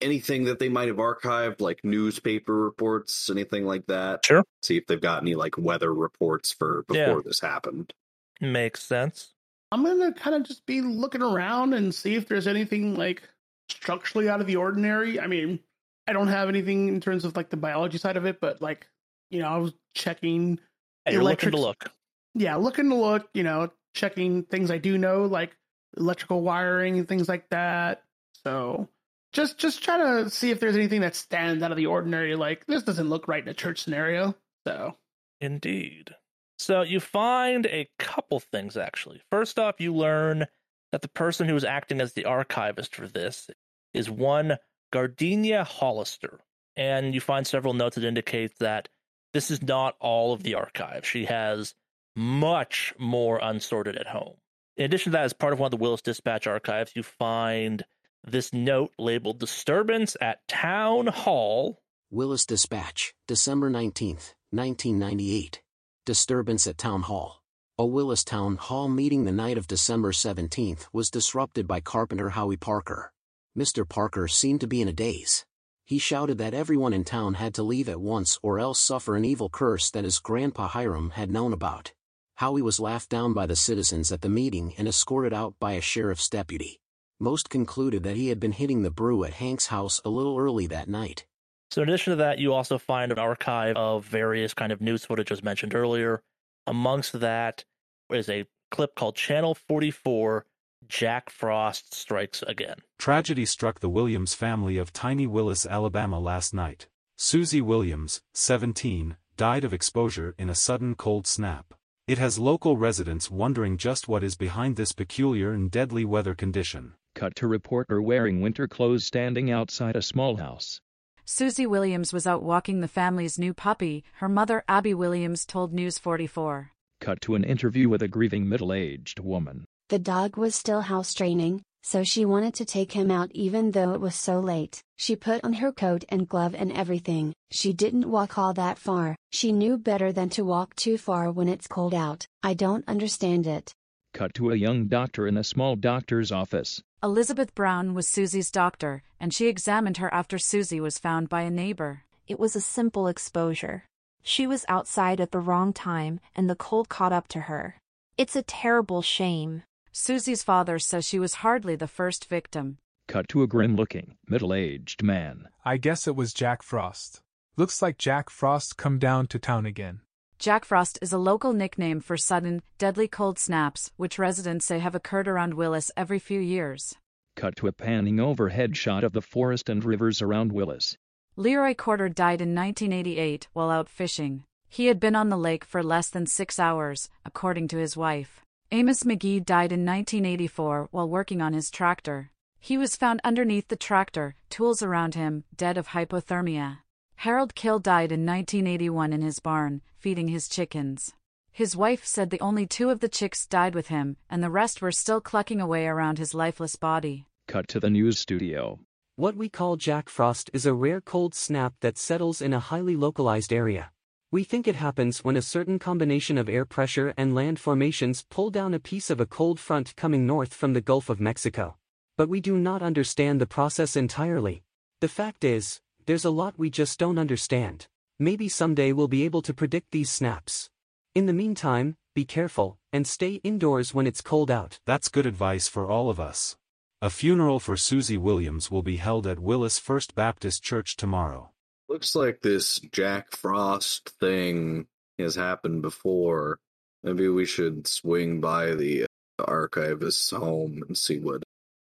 anything that they might have archived, like newspaper reports, anything like that. Sure. See if they've got any like weather reports for before Yeah. this happened. Makes sense. I'm gonna kind of just be looking around and see if there's anything like structurally out of the ordinary. I mean, I don't have anything in terms of like the biology side of it, but like, you know, I was checking, Hey, you're looking to look. Yeah, looking to look, you know, checking things I do know, like electrical wiring and things like that. So just just try to see if there's anything that stands out of the ordinary. Like this doesn't look right in a church scenario. So Indeed. So you find a couple things actually. First off, you learn that the person who is acting as the archivist for this is one Gardenia Hollister. And you find several notes that indicate that this is not all of the archive. She has much more unsorted at home. In addition to that, as part of one of the Willis Dispatch archives, you find this note labeled Disturbance at Town Hall. Willis Dispatch, December 19th, 1998. Disturbance at Town Hall. A Willis Town Hall meeting the night of December 17th was disrupted by Carpenter Howie Parker. Mr. Parker seemed to be in a daze. He shouted that everyone in town had to leave at once or else suffer an evil curse that his grandpa Hiram had known about. Howie was laughed down by the citizens at the meeting and escorted out by a sheriff's deputy. Most concluded that he had been hitting the brew at Hank's house a little early that night. So, in addition to that, you also find an archive of various kind of news footage as mentioned earlier. Amongst that is a clip called Channel 44 Jack Frost Strikes Again. Tragedy struck the Williams family of Tiny Willis, Alabama last night. Susie Williams, 17, died of exposure in a sudden cold snap. It has local residents wondering just what is behind this peculiar and deadly weather condition. Cut to reporter wearing winter clothes standing outside a small house. Susie Williams was out walking the family's new puppy, her mother Abby Williams told News 44. Cut to an interview with a grieving middle aged woman. The dog was still house training, so she wanted to take him out even though it was so late. She put on her coat and glove and everything. She didn't walk all that far. She knew better than to walk too far when it's cold out. I don't understand it. Cut to a young doctor in a small doctor's office. Elizabeth Brown was Susie's doctor, and she examined her after Susie was found by a neighbor. It was a simple exposure. She was outside at the wrong time, and the cold caught up to her. It's a terrible shame. Susie's father says she was hardly the first victim. Cut to a grim looking, middle aged man. I guess it was Jack Frost. Looks like Jack Frost come down to town again. Jack Frost is a local nickname for sudden, deadly cold snaps, which residents say have occurred around Willis every few years. Cut to a panning overhead shot of the forest and rivers around Willis. Leroy Corder died in 1988 while out fishing. He had been on the lake for less than six hours, according to his wife. Amos McGee died in 1984 while working on his tractor. He was found underneath the tractor, tools around him, dead of hypothermia. Harold Kill died in 1981 in his barn, feeding his chickens. His wife said the only two of the chicks died with him, and the rest were still clucking away around his lifeless body. Cut to the news studio. What we call Jack Frost is a rare cold snap that settles in a highly localized area. We think it happens when a certain combination of air pressure and land formations pull down a piece of a cold front coming north from the Gulf of Mexico. But we do not understand the process entirely. The fact is, there's a lot we just don't understand. Maybe someday we'll be able to predict these snaps. In the meantime, be careful, and stay indoors when it's cold out. That's good advice for all of us. A funeral for Susie Williams will be held at Willis First Baptist Church tomorrow. Looks like this Jack Frost thing has happened before. Maybe we should swing by the archivist's home and see what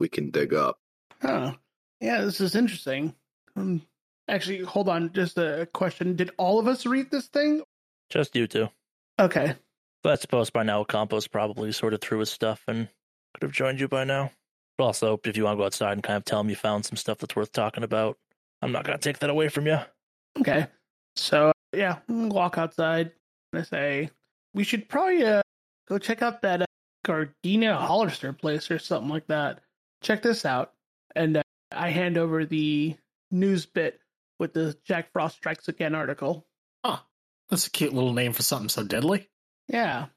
we can dig up. Huh. Yeah, this is interesting. Um, actually, hold on. Just a question. Did all of us read this thing? Just you two. Okay. But I suppose by now Campos probably sorted through his stuff and could have joined you by now. But also, if you want to go outside and kind of tell him you found some stuff that's worth talking about, I'm not going to take that away from you. Okay. So, yeah, walk outside. And I say, we should probably uh, go check out that uh, Gardenia Hollister place or something like that. Check this out. And uh, I hand over the news bit with the Jack Frost Strikes Again article. Huh. That's a cute little name for something so deadly. Yeah.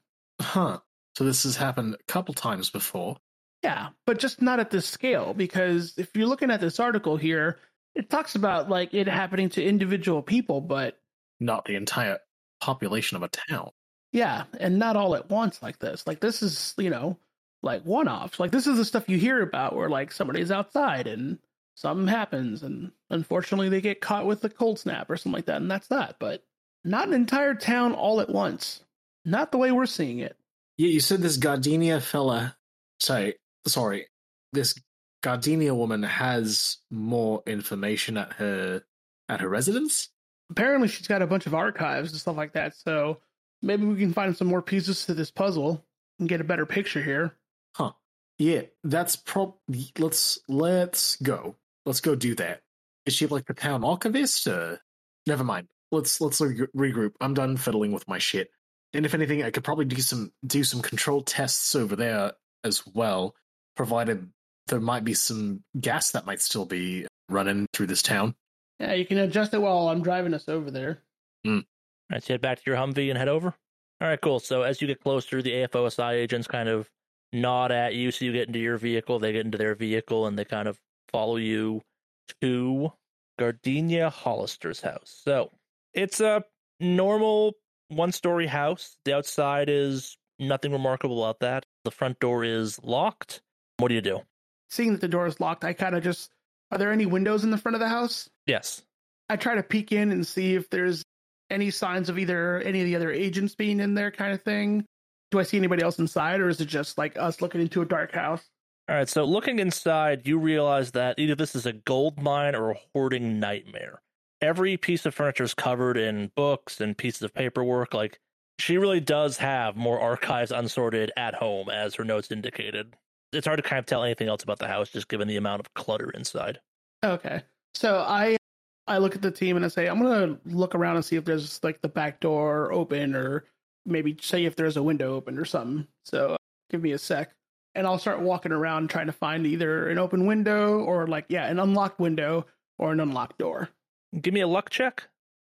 Huh. So this has happened a couple times before. Yeah, but just not at this scale because if you're looking at this article here, it talks about like it happening to individual people, but not the entire population of a town. Yeah, and not all at once like this. Like this is, you know, like one-offs. Like this is the stuff you hear about where like somebody's outside and something happens and unfortunately they get caught with a cold snap or something like that and that's that, but not an entire town all at once. Not the way we're seeing it. Yeah, you said this Gardenia fella, sorry, sorry, this Gardenia woman has more information at her at her residence. Apparently, she's got a bunch of archives and stuff like that. So maybe we can find some more pieces to this puzzle and get a better picture here. Huh? Yeah, that's prob. Let's let's go. Let's go do that. Is she like the town archivist? Or... Never mind. Let's let's regroup. I'm done fiddling with my shit. And if anything, I could probably do some do some control tests over there as well, provided there might be some gas that might still be running through this town. Yeah, you can adjust it while I'm driving us over there. Mm. All right, so head back to your Humvee and head over. All right, cool. So as you get closer, the AFOSI agents kind of nod at you, so you get into your vehicle. They get into their vehicle, and they kind of follow you to Gardenia Hollister's house. So it's a normal one-story house. The outside is nothing remarkable about that. The front door is locked. What do you do? Seeing that the door is locked, I kind of just. Are there any windows in the front of the house? Yes. I try to peek in and see if there's any signs of either any of the other agents being in there, kind of thing. Do I see anybody else inside, or is it just like us looking into a dark house? All right, so looking inside, you realize that either this is a gold mine or a hoarding nightmare. Every piece of furniture is covered in books and pieces of paperwork. Like, she really does have more archives unsorted at home, as her notes indicated. It's hard to kind of tell anything else about the house, just given the amount of clutter inside. Okay, so I I look at the team and I say I'm gonna look around and see if there's like the back door open or maybe say if there's a window open or something. So give me a sec. and I'll start walking around trying to find either an open window or like yeah, an unlocked window or an unlocked door. Give me a luck check.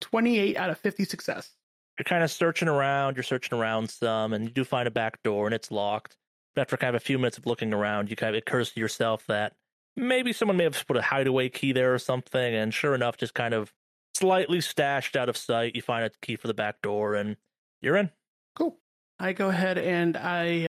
28 out of 50 success. You're kind of searching around, you're searching around some, and you do find a back door and it's locked. After kind of a few minutes of looking around, you kind of it occurs to yourself that maybe someone may have put a hideaway key there or something, and sure enough, just kind of slightly stashed out of sight, you find a key for the back door and you're in. Cool. I go ahead and I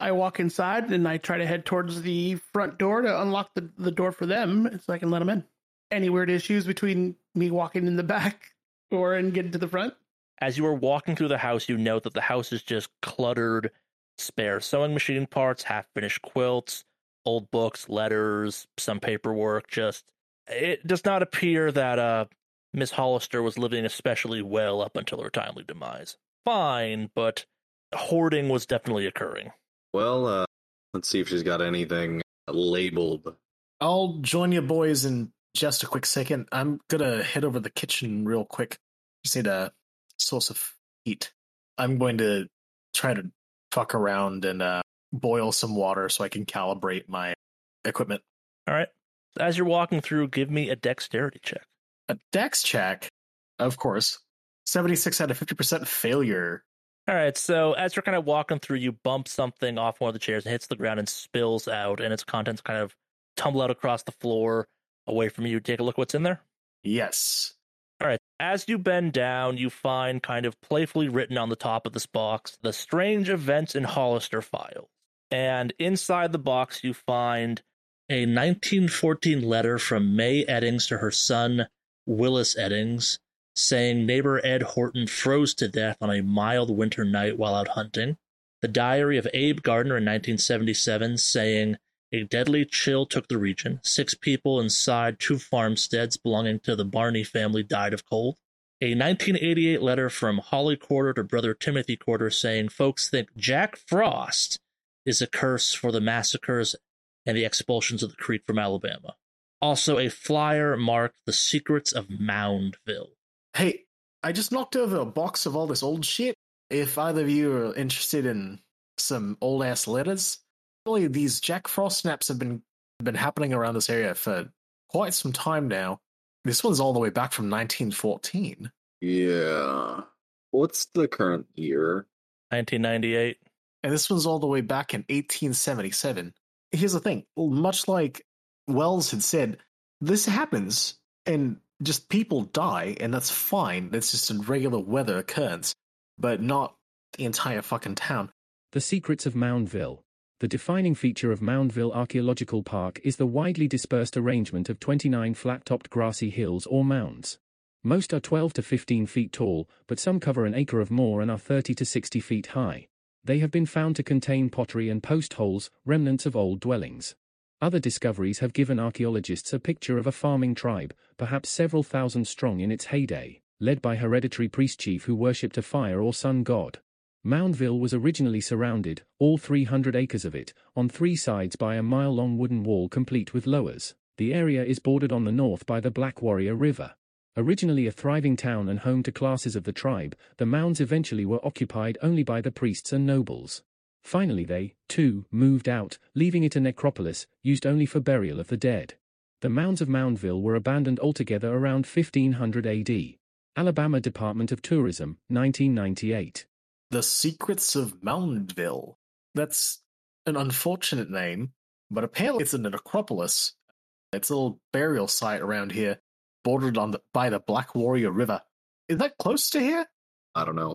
I walk inside and I try to head towards the front door to unlock the, the door for them so I can let them in. Any weird issues between me walking in the back or and getting to the front? As you are walking through the house, you note that the house is just cluttered, spare sewing machine parts, half finished quilts, old books, letters, some paperwork. Just it does not appear that uh Miss Hollister was living especially well up until her timely demise. Fine, but hoarding was definitely occurring. Well, uh, let's see if she's got anything labeled. I'll join you boys in just a quick second. I'm gonna head over to the kitchen real quick. Just need a source of heat. I'm going to try to fuck around and uh, boil some water so I can calibrate my equipment. All right. As you're walking through, give me a dexterity check. A dex check, of course. 76 out of 50% failure. All right, so as you're kind of walking through, you bump something off one of the chairs and hits the ground and spills out, and its contents kind of tumble out across the floor away from you. Take a look what's in there. Yes. All right. As you bend down, you find kind of playfully written on the top of this box the strange events in Hollister files. And inside the box, you find a 1914 letter from May Eddings to her son, Willis Eddings, saying neighbor Ed Horton froze to death on a mild winter night while out hunting. The diary of Abe Gardner in 1977 saying a deadly chill took the region. Six people inside two farmsteads belonging to the Barney family died of cold. A 1988 letter from Holly Corder to brother Timothy Corder saying folks think Jack Frost is a curse for the massacres and the expulsions of the Creek from Alabama. Also, a flyer marked The Secrets of Moundville. Hey, I just knocked over a box of all this old shit. If either of you are interested in some old ass letters, really these Jack Frost snaps have been been happening around this area for quite some time now. This one's all the way back from 1914. Yeah. What's the current year? 1998. And this one's all the way back in 1877. Here's the thing much like Wells had said, this happens and just people die, and that's fine. That's just a regular weather occurrence, but not the entire fucking town. The Secrets of Moundville. The defining feature of Moundville Archaeological Park is the widely dispersed arrangement of 29 flat topped grassy hills or mounds. Most are 12 to 15 feet tall, but some cover an acre of more and are 30 to 60 feet high. They have been found to contain pottery and post holes, remnants of old dwellings. Other discoveries have given archaeologists a picture of a farming tribe, perhaps several thousand strong in its heyday, led by hereditary priest chief who worshipped a fire or sun god. Moundville was originally surrounded, all 300 acres of it, on three sides by a mile-long wooden wall complete with lowers. The area is bordered on the north by the Black Warrior River. Originally a thriving town and home to classes of the tribe, the mounds eventually were occupied only by the priests and nobles. Finally they, too, moved out, leaving it a necropolis, used only for burial of the dead. The mounds of Moundville were abandoned altogether around 1500 AD. Alabama Department of Tourism, 1998. The Secrets of Moundville. That's an unfortunate name, but apparently it's a necropolis. It's a little burial site around here, bordered on the, by the Black Warrior River. Is that close to here? I don't know.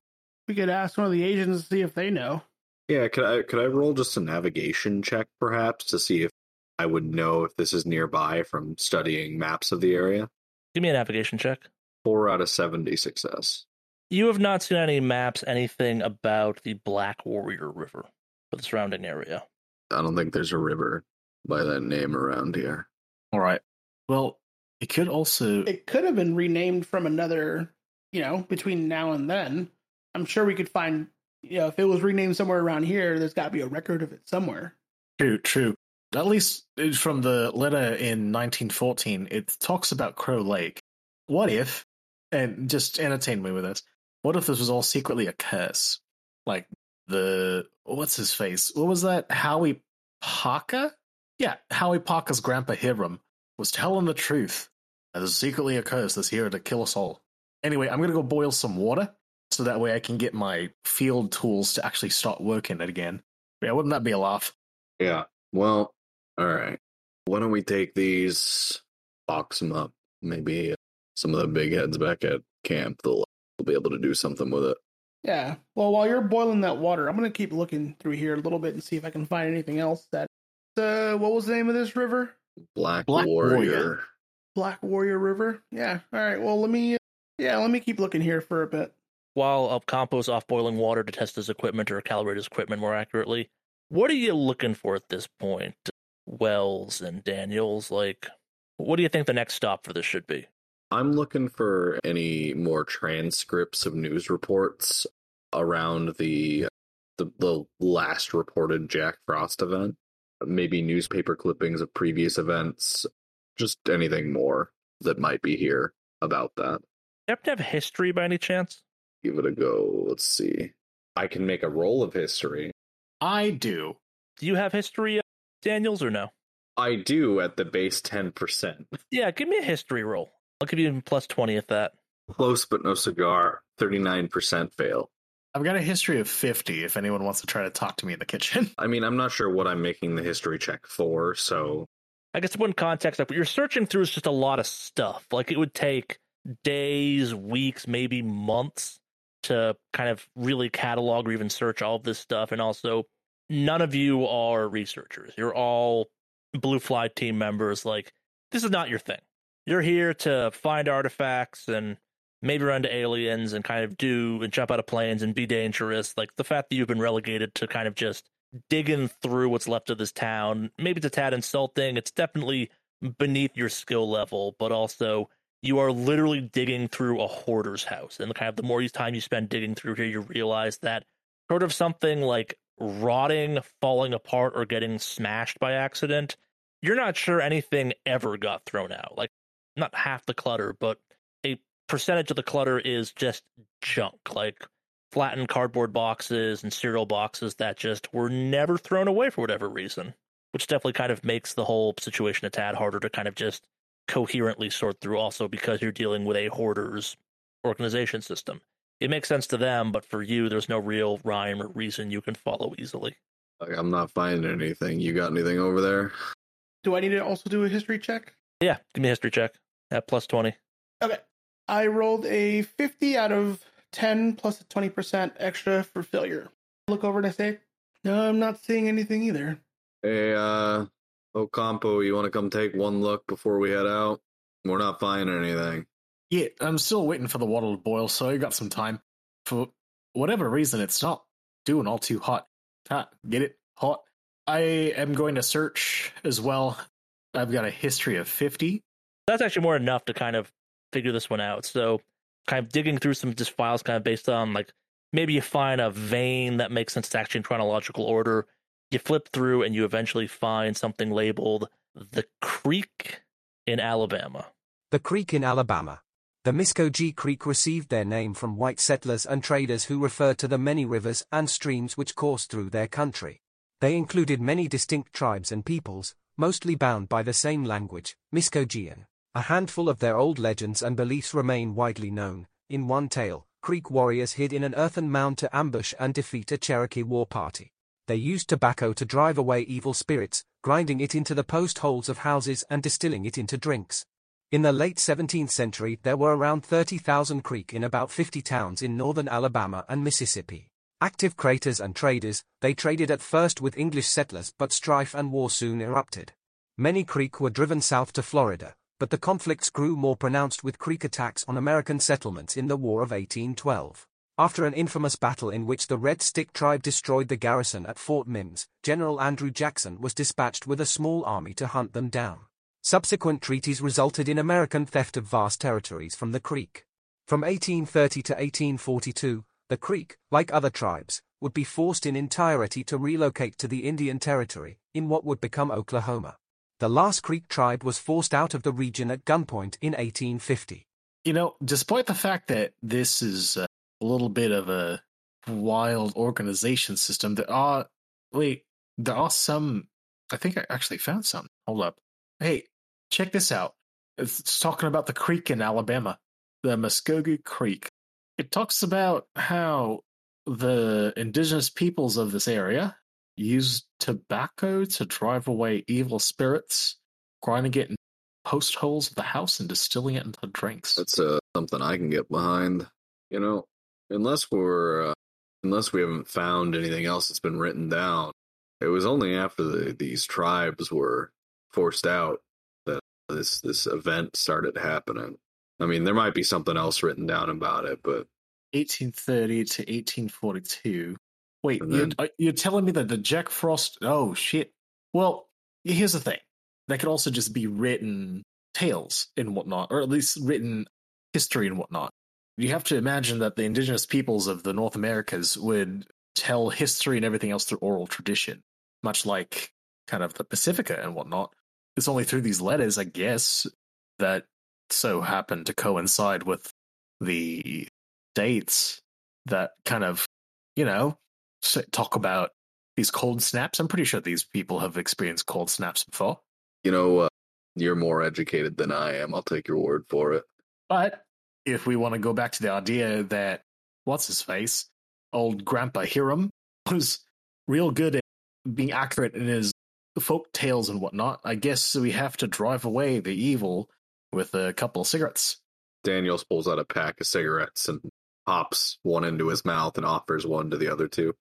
We could ask one of the agents to see if they know. Yeah, could I could I roll just a navigation check perhaps to see if I would know if this is nearby from studying maps of the area? Give me a navigation check. Four out of seventy success. You have not seen any maps, anything about the Black Warrior River or the surrounding area. I don't think there's a river by that name around here. All right. Well, it could also. It could have been renamed from another, you know, between now and then. I'm sure we could find, you know, if it was renamed somewhere around here, there's got to be a record of it somewhere. True, true. At least uh, from the letter in 1914, it talks about Crow Lake. What if, and just entertain me with this, what if this was all secretly a curse? Like the, what's his face? What was that? Howie Parker? Yeah, Howie Parker's grandpa Hiram was telling the truth. There's secretly a curse that's here to kill us all. Anyway, I'm gonna go boil some water so that way I can get my field tools to actually start working it again. Yeah, wouldn't that be a laugh? Yeah. Well, all right. Why don't we take these, box them up? Maybe uh, some of the big heads back at camp, they'll, they'll be able to do something with it. Yeah. Well, while you're boiling that water, I'm gonna keep looking through here a little bit and see if I can find anything else that. Uh, what was the name of this river? Black, Black Warrior. Warrior. Black Warrior River. Yeah. All right. Well, let me. Yeah, let me keep looking here for a bit. While Ocampo's off boiling water to test his equipment or calibrate his equipment more accurately, what are you looking for at this point? Wells and Daniels, like, what do you think the next stop for this should be? I'm looking for any more transcripts of news reports around the the, the last reported Jack Frost event. Maybe newspaper clippings of previous events. Just anything more that might be here about that. You happen to have history by any chance? Give it a go. Let's see. I can make a roll of history. I do. Do you have history, uh, Daniels, or no? I do at the base 10%. Yeah, give me a history roll. I'll give you plus 20 at that. Close but no cigar. 39% fail. I've got a history of 50 if anyone wants to try to talk to me in the kitchen. I mean, I'm not sure what I'm making the history check for, so I guess one context, like what you're searching through is just a lot of stuff. Like it would take days, weeks, maybe months to kind of really catalog or even search all of this stuff. And also, none of you are researchers. You're all Blue Fly team members. Like, this is not your thing. You're here to find artifacts and maybe run to aliens and kind of do and jump out of planes and be dangerous. Like, the fact that you've been relegated to kind of just digging through what's left of this town, maybe it's a tad insulting. It's definitely beneath your skill level, but also you are literally digging through a hoarder's house. And kind of the more time you spend digging through here, you realize that sort of something like rotting, falling apart, or getting smashed by accident, you're not sure anything ever got thrown out. Like, not half the clutter, but a percentage of the clutter is just junk, like flattened cardboard boxes and cereal boxes that just were never thrown away for whatever reason, which definitely kind of makes the whole situation a tad harder to kind of just coherently sort through, also because you're dealing with a hoarder's organization system. It makes sense to them, but for you, there's no real rhyme or reason you can follow easily. like, I'm not finding anything. You got anything over there? Do I need to also do a history check? Yeah, give me a history check at plus 20. Okay. I rolled a 50 out of 10 plus a 20% extra for failure. Look over and I say, No, I'm not seeing anything either. Hey, uh, Ocampo, you want to come take one look before we head out? We're not finding anything. Yeah, I'm still waiting for the water to boil, so I got some time. For whatever reason, it's not doing all too hot. Ah, get it? Hot. I am going to search as well. I've got a history of 50. That's actually more enough to kind of figure this one out. So, kind of digging through some just files, kind of based on like maybe you find a vein that makes sense to actually in chronological order. You flip through and you eventually find something labeled the Creek in Alabama. The Creek in Alabama. The Muskogee Creek received their name from white settlers and traders who referred to the many rivers and streams which coursed through their country. They included many distinct tribes and peoples, mostly bound by the same language, Muskogean. A handful of their old legends and beliefs remain widely known. In one tale, Creek warriors hid in an earthen mound to ambush and defeat a Cherokee war party. They used tobacco to drive away evil spirits, grinding it into the post holes of houses and distilling it into drinks. In the late 17th century, there were around 30,000 Creek in about 50 towns in northern Alabama and Mississippi. Active craters and traders, they traded at first with English settlers, but strife and war soon erupted. Many Creek were driven south to Florida, but the conflicts grew more pronounced with Creek attacks on American settlements in the War of 1812. After an infamous battle in which the Red Stick tribe destroyed the garrison at Fort Mims, General Andrew Jackson was dispatched with a small army to hunt them down. Subsequent treaties resulted in American theft of vast territories from the Creek. From 1830 to 1842, the Creek, like other tribes, would be forced in entirety to relocate to the Indian Territory, in what would become Oklahoma. The last Creek tribe was forced out of the region at gunpoint in 1850. You know, despite the fact that this is uh, a little bit of a wild organization system, there are wait, there are some I think I actually found some. Hold up. Hey, check this out. It's, it's talking about the creek in Alabama, the Muskogee Creek. It talks about how the indigenous peoples of this area use tobacco to drive away evil spirits, grinding it in post holes of the house and distilling it into drinks. That's uh, something I can get behind. You know, unless we're uh, unless we haven't found anything else that's been written down. It was only after the, these tribes were forced out that this this event started happening. I mean, there might be something else written down about it, but 1830 to 1842. Wait, And you're, you're telling me that the Jack Frost? Oh shit! Well, here's the thing: they could also just be written tales and whatnot, or at least written history and whatnot. You have to imagine that the indigenous peoples of the North Americas would tell history and everything else through oral tradition, much like kind of the Pacifica and whatnot. It's only through these letters, I guess, that so happen to coincide with the dates that kind of, you know, talk about these cold snaps. I'm pretty sure these people have experienced cold snaps before. you know, uh, you're more educated than I am. I'll take your word for it. But if we want to go back to the idea that what's his face, old Grandpa Hiram, was real good at being accurate in his folk tales and whatnot, I guess we have to drive away the evil with a couple of cigarettes. Daniels pulls out a pack of cigarettes and pops one into his mouth and offers one to the other two.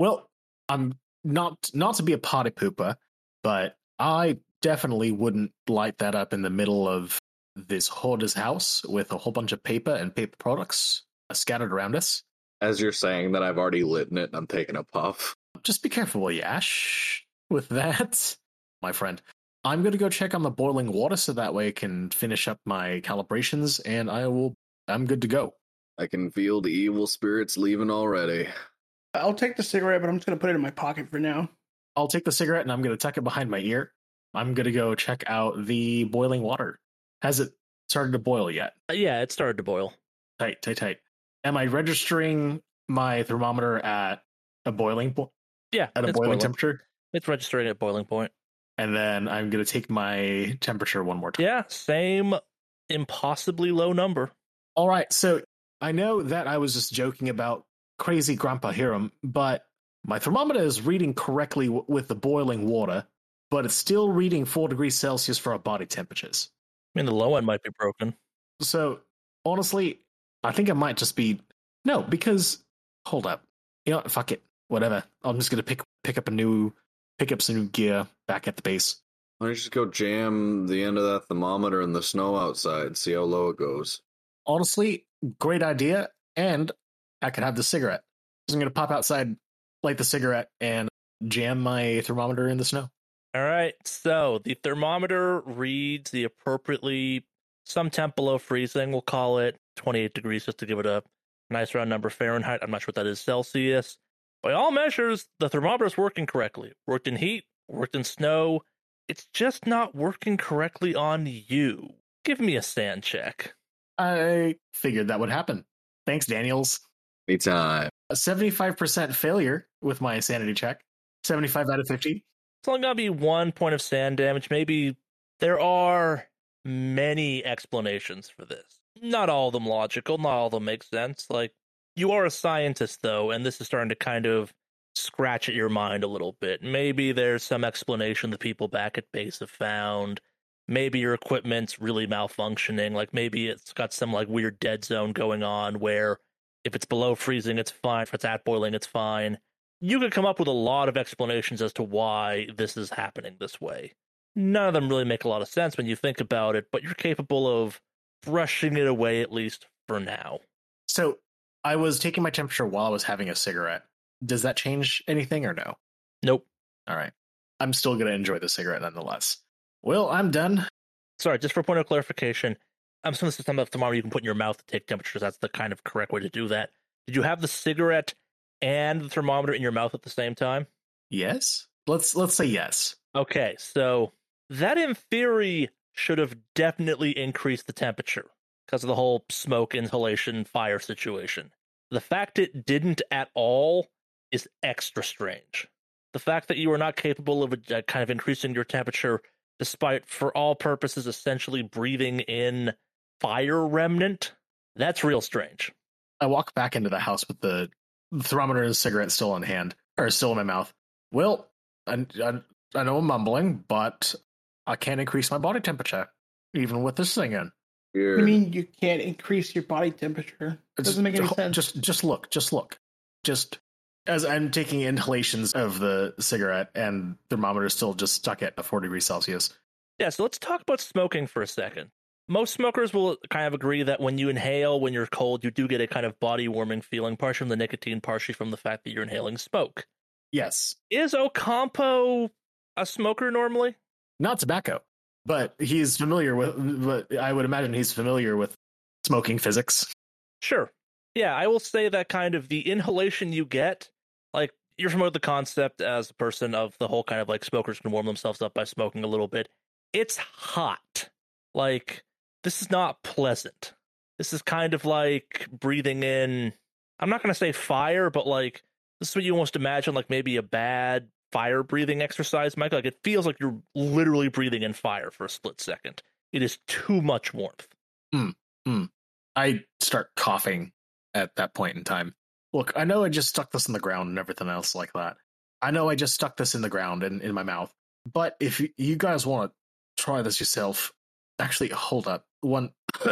Well, I'm not not to be a potty pooper, but I definitely wouldn't light that up in the middle of this hoarder's house with a whole bunch of paper and paper products scattered around us. As you're saying that, I've already lit in it and I'm taking a puff. Just be careful, Yash, with that, my friend. I'm going to go check on the boiling water so that way I can finish up my calibrations and I will. I'm good to go. I can feel the evil spirits leaving already. I'll take the cigarette, but I'm just gonna put it in my pocket for now. I'll take the cigarette and I'm going to tuck it behind my ear. I'm going to go check out the boiling water. Has it started to boil yet? Uh, yeah, it started to boil. Tight, tight, tight. Am I registering my thermometer at a boiling point? Yeah, At a it's boiling boiling. temperature? It's registering at boiling point. And then I'm going to take my temperature one more time. Yeah, same impossibly low number. All right. So I know that I was just joking about crazy Grandpa Hiram, but my thermometer is reading correctly w- with the boiling water, but it's still reading four degrees Celsius for our body temperatures. I mean, the low end might be broken. So honestly, I think it might just be no, because hold up. You know, what, fuck it. Whatever. I'm just gonna pick pick up a new pick up some new gear back at the base. Why don't you just go jam the end of that thermometer in the snow outside, see how low it goes? Honestly, great idea, and I could have the cigarette. So I'm gonna pop outside, light the cigarette, and jam my thermometer in the snow. All right, so the thermometer reads the appropriately some temp below freezing. We'll call it 28 degrees just to give it a nice round number Fahrenheit. I'm not sure what that is Celsius. By all measures, the thermometer is working correctly. Worked in heat, worked in snow. It's just not working correctly on you. Give me a SAN check. I figured that would happen. Thanks, Daniels. Anytime. Uh, a 75% failure with my sanity check. 75 out of 50. It's only gonna be one point of SAN damage. Maybe there are many explanations for this. Not all of them logical, not all of them make sense. Like you are a scientist though, and this is starting to kind of scratch at your mind a little bit. Maybe there's some explanation the people back at base have found. Maybe your equipment's really malfunctioning. Like maybe it's got some like weird dead zone going on where if it's below freezing, it's fine. If it's at boiling, it's fine you could come up with a lot of explanations as to why this is happening this way. None of them really make a lot of sense when you think about it, but you're capable of brushing it away at least for now. So I was taking my temperature while I was having a cigarette. Does that change anything or no? Nope. All right. I'm still going to enjoy the cigarette nonetheless. Well, I'm done. Sorry, just for point of clarification, I'm assuming this is some of the thermometer you can put in your mouth to take temperatures. That's the kind of correct way to do that. Did you have the cigarette and the thermometer in your mouth at the same time? Yes. Let's let's say yes. Okay, so that in theory should have definitely increased the temperature because of the whole smoke inhalation fire situation. The fact it didn't at all is extra strange. the fact that you are not capable of uh, kind of increasing your temperature, despite for all purposes essentially breathing in fire remnant, that's real strange. I walk back into the house with the thermometer and cigarette still in hand, or still in my mouth. Well, I, I, I know I'm mumbling, but I can't increase my body temperature, even with this thing in. I mean, you can't increase your body temperature. It doesn't make any just, sense. Just, just look, just look, just as I'm taking inhalations of the cigarette, and thermometer is still just stuck at 4 degrees Celsius. Yeah, so let's talk about smoking for a second. Most smokers will kind of agree that when you inhale when you're cold, you do get a kind of body warming feeling, partially from the nicotine, partially from the fact that you're inhaling smoke. Yes. Is Ocampo a smoker normally? Not tobacco, but he's familiar with, but I would imagine he's familiar with smoking physics. Sure. Yeah, I will say that kind of the inhalation you get, like you're familiar with the concept as a person of the whole kind of like smokers can warm themselves up by smoking a little bit. It's hot. Like this is not pleasant. This is kind of like breathing in I'm not going to say fire, but like this is what you almost imagine like maybe a bad fire breathing exercise, Michael. Like it feels like you're literally breathing in fire for a split second. It is too much warmth. Hmm. Hmm. I start coughing at that point in time. Look, I know I just stuck this in the ground and everything else like that. I know I just stuck this in the ground and in my mouth. But if you guys want to try this yourself, actually, hold up. One,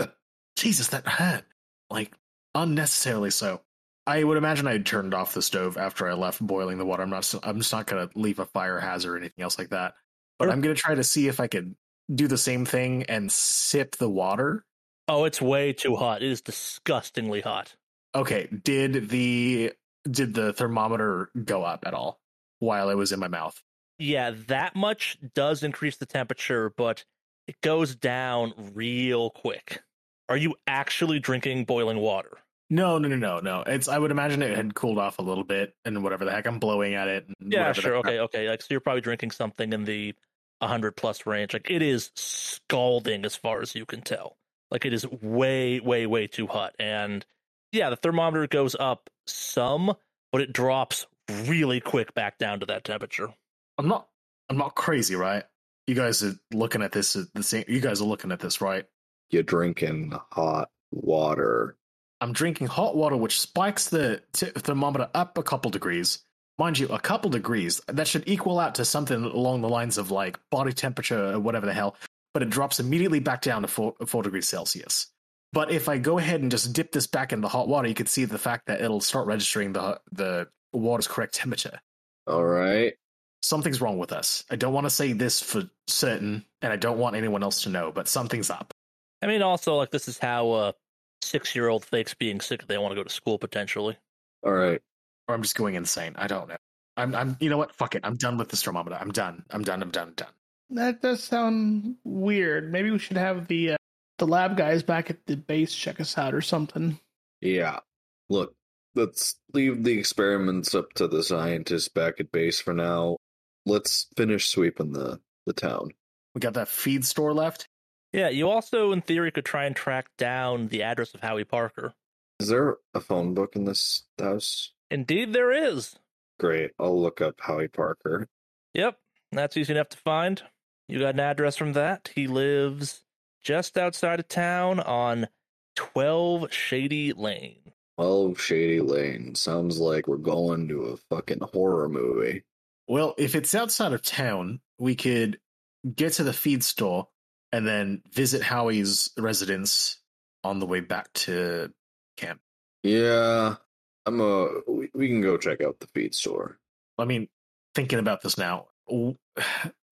Jesus, that hurt. Like, unnecessarily so. I would imagine I turned off the stove after I left boiling the water. I'm not. I'm just not going to leave a fire hazard or anything else like that. But I'm going to try to see if I could do the same thing and sip the water. Oh, it's way too hot. It is disgustingly hot. Okay, did the did the thermometer go up at all while it was in my mouth? Yeah, that much does increase the temperature, but it goes down real quick. Are you actually drinking boiling water? No, no, no, no, no. It's I would imagine it had cooled off a little bit and whatever the heck I'm blowing at it. Yeah, sure. Okay, okay. Like so you're probably drinking something in the 100 plus range. Like it is scalding as far as you can tell. Like it is way, way, way too hot. And yeah, the thermometer goes up some, but it drops really quick back down to that temperature. I'm not I'm not crazy, right? You guys are looking at this at the same you guys are looking at this, right? You're drinking hot water. I'm drinking hot water which spikes the t- thermometer up a couple degrees. Mind you, a couple degrees, that should equal out to something along the lines of like body temperature or whatever the hell, but it drops immediately back down to 4, 4 degrees Celsius. But if I go ahead and just dip this back in the hot water, you can see the fact that it'll start registering the the water's correct temperature. All right. Something's wrong with us. I don't want to say this for certain, and I don't want anyone else to know, but something's up. I mean, also, like, this is how a six year old fakes being sick if they want to go to school potentially. All right. Or I'm just going insane. I don't know. I'm, I'm, you know what? Fuck it. I'm done with this thermometer. I'm done. I'm done. I'm done. I'm done. That does sound weird. Maybe we should have the uh, the lab guys back at the base check us out or something. Yeah. Look, let's leave the experiments up to the scientists back at base for now. Let's finish sweeping the, the town. We got that feed store left. Yeah, you also, in theory, could try and track down the address of Howie Parker. Is there a phone book in this house? Indeed, there is. Great. I'll look up Howie Parker. Yep, that's easy enough to find. You got an address from that. He lives just outside of town on 12 Shady Lane. 12 Shady Lane. Sounds like we're going to a fucking horror movie. Well, if it's outside of town, we could get to the feed store and then visit Howie's residence on the way back to camp. Yeah, I'm a. We, we can go check out the feed store. I mean, thinking about this now,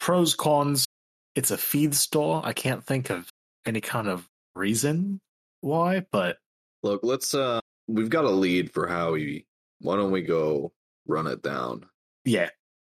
pros cons. It's a feed store. I can't think of any kind of reason why, but look, let's. uh We've got a lead for Howie. Why don't we go run it down? Yeah,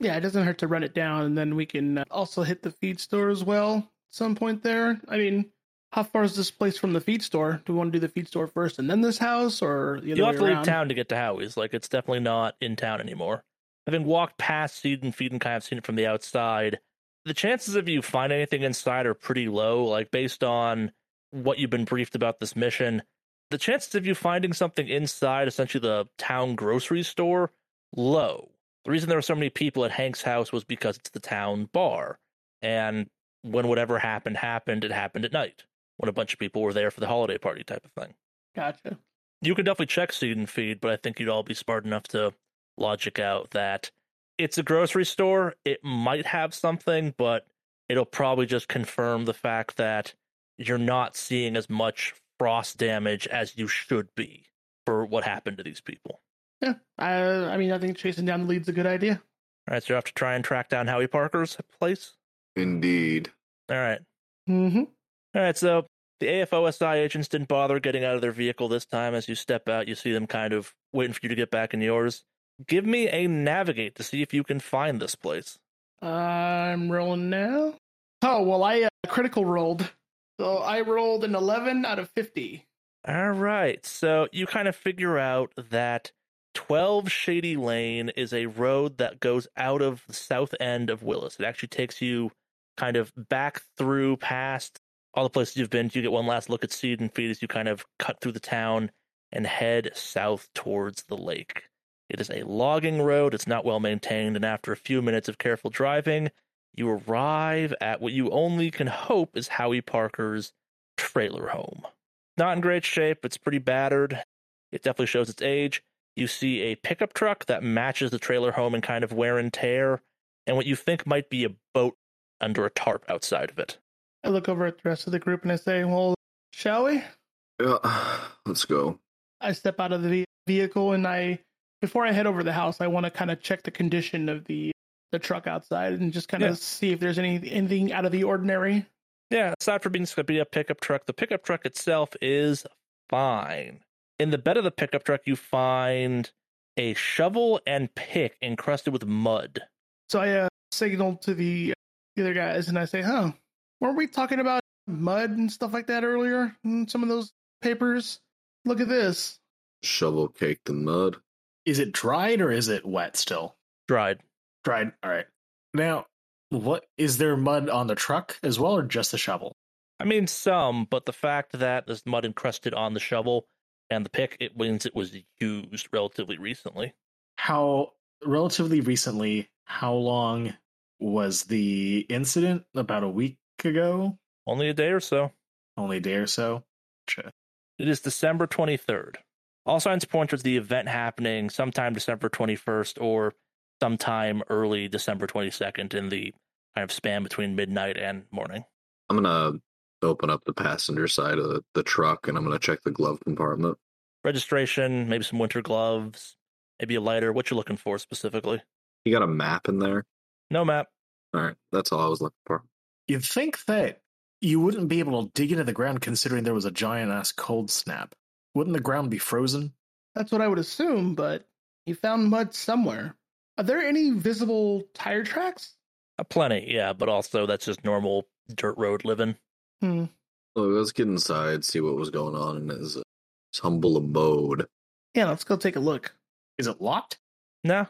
yeah. It doesn't hurt to run it down, and then we can uh, also hit the feed store as well some point there? I mean, how far is this place from the feed store? Do we want to do the feed store first and then this house, or you have to leave town to get to Howie's? Like, it's definitely not in town anymore. Having walked past Seed and Feed and kind of seen it from the outside, the chances of you find anything inside are pretty low. Like, based on what you've been briefed about this mission, the chances of you finding something inside, essentially the town grocery store, low. The reason there were so many people at Hank's house was because it's the town bar. And when whatever happened happened, it happened at night when a bunch of people were there for the holiday party type of thing. Gotcha. You can definitely check seed and feed, but I think you'd all be smart enough to logic out that it's a grocery store. It might have something, but it'll probably just confirm the fact that you're not seeing as much frost damage as you should be for what happened to these people. Yeah, I, I mean, I think chasing down the lead's a good idea. All right, so you have to try and track down Howie Parker's place. Indeed. All right. Mm-hmm. All right, so the AFOSI agents didn't bother getting out of their vehicle this time. As you step out, you see them kind of waiting for you to get back in yours. Give me a navigate to see if you can find this place. I'm rolling now. Oh well, I uh, critical rolled, so I rolled an eleven out of fifty. All right, so you kind of figure out that 12 Shady Lane is a road that goes out of the south end of Willis. It actually takes you kind of back through past all the places you've been. You get one last look at Seed and Feed as you kind of cut through the town and head south towards the lake. It is a logging road, it's not well maintained, and after a few minutes of careful driving, you arrive at what you only can hope is Howie Parker's trailer home. Not in great shape, it's pretty battered. It definitely shows its age. You see a pickup truck that matches the trailer home in kind of wear and tear, and what you think might be a boat under a tarp outside of it. I look over at the rest of the group and I say, "Well, shall we?" Yeah, let's go. I step out of the vehicle and I, before I head over to the house, I want to kind of check the condition of the the truck outside and just kind of Yeah. see if there's any anything out of the ordinary. Yeah, aside from being supposed to be a pickup truck, the pickup truck itself is fine. In the bed of the pickup truck, you find a shovel and pick encrusted with mud. So I uh, signal to the, the other guys and I say, "Huh, weren't we talking about mud and stuff like that earlier in some of those papers? Look at this." Shovel caked in mud. Is it dried or is it wet still? Dried. Dried. All right. Now, what is there mud on the truck as well, or just the shovel? I mean, some, but the fact that there's mud encrusted on the shovel and the pick, it means it was used relatively recently. How relatively recently? How long was the incident? About a week ago. Only a day or so. Only a day or so. Gotcha. It is December 23rd. All signs point towards the event happening sometime December 21st or sometime early December 22nd in the kind of span between midnight and morning. I'm gonna open up the passenger side of the, the truck and I'm gonna check the glove compartment. Registration, maybe some winter gloves, maybe a lighter. What you looking for specifically? You got a map in there? No map. All right, that's all I was looking for. You'd think that you wouldn't be able to dig into the ground considering there was a giant ass cold snap. Wouldn't the ground be frozen? That's what I would assume, but you found mud somewhere. Are there any visible tire tracks? Uh, plenty, yeah, but also that's just normal dirt road living. Hmm. So let's get inside, see what was going on in his, uh, his humble abode. Yeah, let's go take a look. Is it locked? No.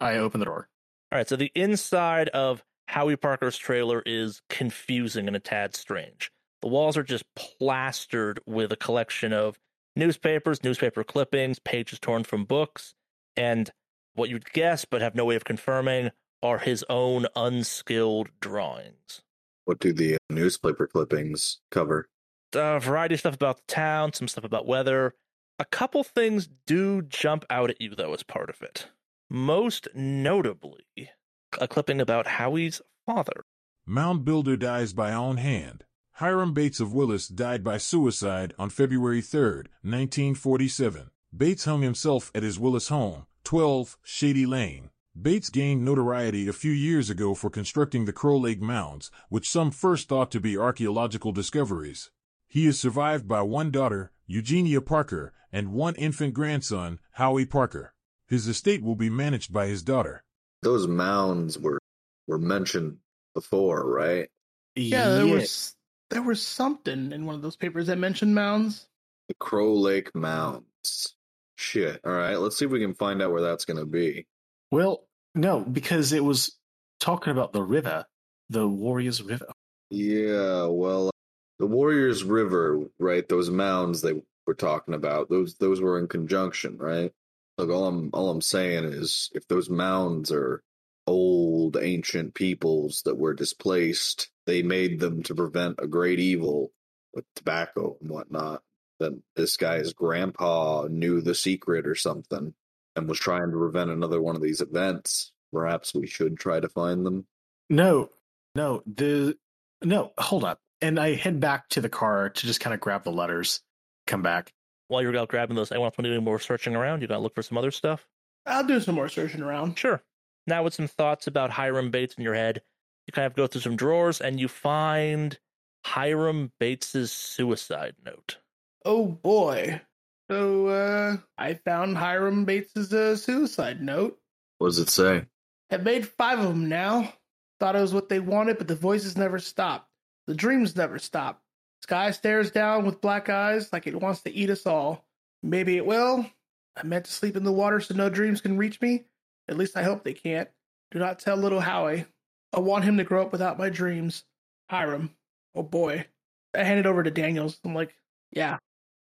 I open the door. All right, so the inside of Howie Parker's trailer is confusing and a tad strange. The walls are just plastered with a collection of newspapers, newspaper clippings, pages torn from books, and what you'd guess but have no way of confirming are his own unskilled drawings. What do the uh, newspaper clippings cover? A variety of stuff about the town, some stuff about weather. A couple things do jump out at you, though, as part of it. Most notably, a clipping about Howie's father. Mound builder dies by own hand. Hiram Bates of Willis died by suicide on February 3, 1947. Bates hung himself at his Willis home, 12 Shady Lane. Bates gained notoriety a few years ago for constructing the Crow Lake Mounds, which some first thought to be archaeological discoveries. He is survived by one daughter, Eugenia Parker, and one infant grandson, Howie Parker. His estate will be managed by his daughter. Those mounds were were mentioned before, right? Yeah, there was there was something in one of those papers that mentioned mounds. The Crow Lake Mounds. Shit. All right, let's see if we can find out where that's going to be. Well, no, because it was talking about the river, the Warriors River. Yeah, well, uh, the Warriors River, right? Those mounds they were talking about. Those those were in conjunction, right? Look, all I'm all I'm saying is, if those mounds are old, ancient peoples that were displaced, they made them to prevent a great evil with tobacco and whatnot. Then this guy's grandpa knew the secret or something and was trying to prevent another one of these events. Perhaps we should try to find them. No, no, the no, hold up. And I head back to the car to just kind of grab the letters, come back. While you're out grabbing those, I want to do any more searching around. You got to look for some other stuff. I'll do some more searching around. Sure. Now, with some thoughts about Hiram Bates in your head, you kind of go through some drawers and you find Hiram Bates's suicide note. Oh boy. So uh I found Hiram Bates's uh, suicide note. What does it say? Have made five of them now. Thought it was what they wanted, but the voices never stop. The dreams never stop. Sky stares down with black eyes like it wants to eat us all. Maybe it will. I meant to sleep in the water so no dreams can reach me. At least I hope they can't. Do not tell little Howie. I want him to grow up without my dreams. Hiram. Oh boy. I hand it over to Daniels. I'm like, yeah,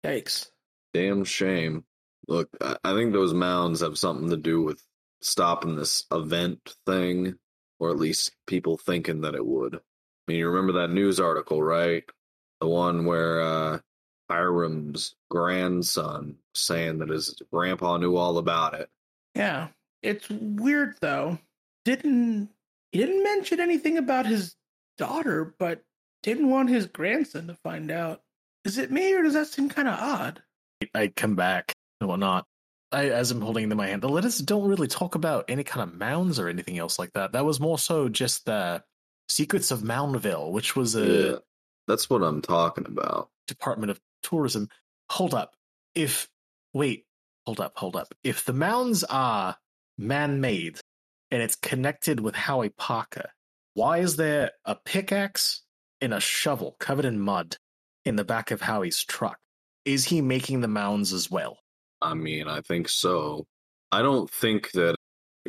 yikes. Damn shame. Look, I think those mounds have something to do with stopping this event thing, or at least people thinking that it would. I mean, you remember that news article, right? The one where uh, Hiram's grandson saying that his grandpa knew all about it. Yeah. It's weird though. Didn't he didn't mention anything about his daughter, but didn't want his grandson to find out. Is it me or does that seem kind of odd? I come back and whatnot. I, as I'm holding them in my hand, the letters don't really talk about any kind of mounds or anything else like that. That was more so just the Secrets of Moundville, which was a Yeah, that's what I'm talking about. Department of Tourism. Hold up. If wait, hold up, hold up. If the mounds are man-made and it's connected with Howie Parker, why is there a pickaxe and a shovel covered in mud in the back of Howie's truck? Is he making the mounds as well? I mean, I think so. I don't think that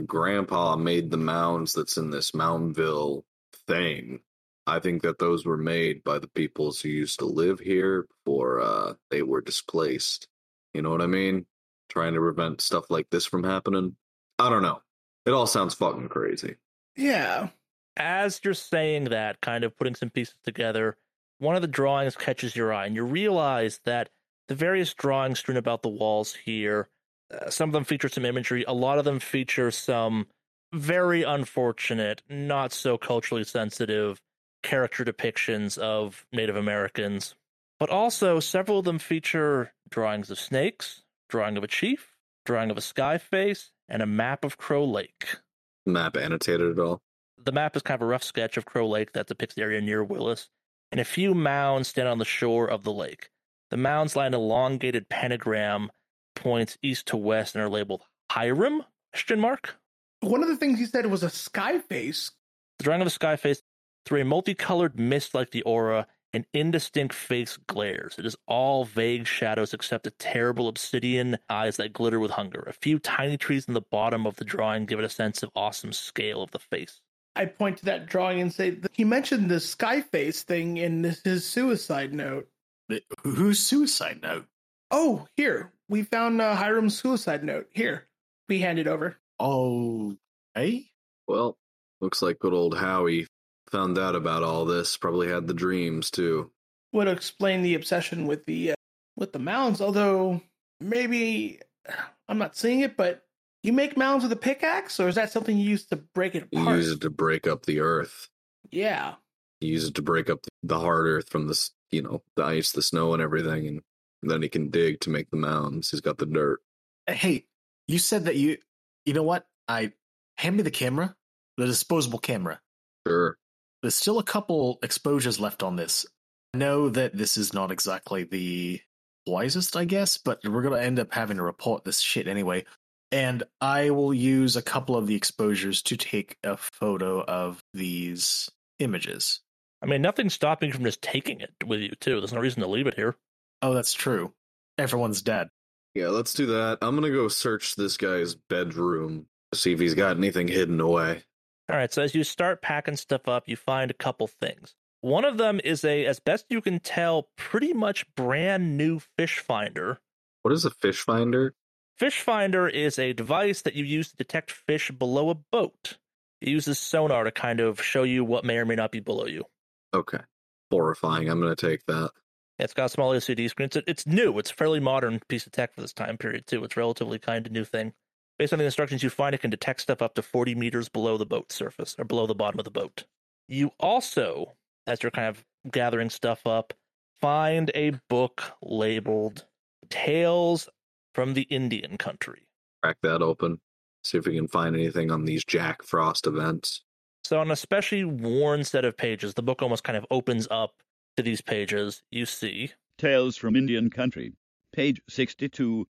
Grandpa made the mounds that's in this Moundville thing. I think that those were made by the peoples who used to live here before uh, they were displaced. You know what I mean? Trying to prevent stuff like this from happening. I don't know. It all sounds fucking crazy. Yeah. As you're saying that, kind of putting some pieces together, one of the drawings catches your eye, and you realize that the various drawings strewn about the walls here, uh, some of them feature some imagery, a lot of them feature some very unfortunate, not so culturally sensitive character depictions of Native Americans. But also, several of them feature drawings of snakes, drawing of a chief, drawing of a sky face, and a map of Crow Lake. Map annotated at all? The map is kind of a rough sketch of Crow Lake that depicts the area near Willis, and a few mounds stand on the shore of the lake. The mounds lie in an elongated pentagram, points east to west, and are labeled Hiram? Question mark. One of the things he said was a sky face. The drawing of a sky face through a multicolored mist like the aura, an indistinct face glares. It is all vague shadows except the terrible obsidian eyes that glitter with hunger. A few tiny trees in the bottom of the drawing give it a sense of awesome scale of the face. I point to that drawing and say he mentioned the sky face thing in his suicide note. Whose suicide note? Oh, here we found uh, Hiram's suicide note. Here, we hand it over. Oh, hey. Well, looks like good old Howie found out about all this. Probably had the dreams too. Would explain the obsession with the uh, with the mounds. Although maybe I'm not seeing it, but you make mounds with a pickaxe, or is that something you use to break it You apart? use it to break up the earth. Yeah. You use it to break up the hard earth from the s- you know the ice, the snow, and everything, and then he can dig to make the mounds. He's got the dirt. Uh, hey, you said that you. You know what? I hand me the camera, the disposable camera. Sure. There's still a couple exposures left on this. I know that this is not exactly the wisest, I guess, but we're gonna end up having to report this shit anyway. And I will use a couple of the exposures to take a photo of these images. I mean, nothing's stopping you from just taking it with you, too. There's no reason to leave it here. Oh, that's true. Everyone's dead. Yeah, let's do that. I'm gonna go search this guy's bedroom to see if he's got anything hidden away. All right, so as you start packing stuff up, you find a couple things. One of them is a, as best you can tell, pretty much brand new fish finder. What is a fish finder? Fish Finder is a device that you use to detect fish below a boat. It uses sonar to kind of show you what may or may not be below you. Okay. Horrifying. I'm going to take that. It's got a small LCD screen. It's, it's new. It's a fairly modern piece of tech for this time period, too. It's relatively kind of new thing. Based on the instructions you find, it can detect stuff up to 40 meters below the boat surface or below the bottom of the boat. You also, as you're kind of gathering stuff up, find a book labeled Tales from the Indian Country. Crack that open. See if we can find anything on these Jack Frost events. So, on a specially worn set of pages, the book almost kind of opens up to these pages. You see Tales from Indian Country, page 62.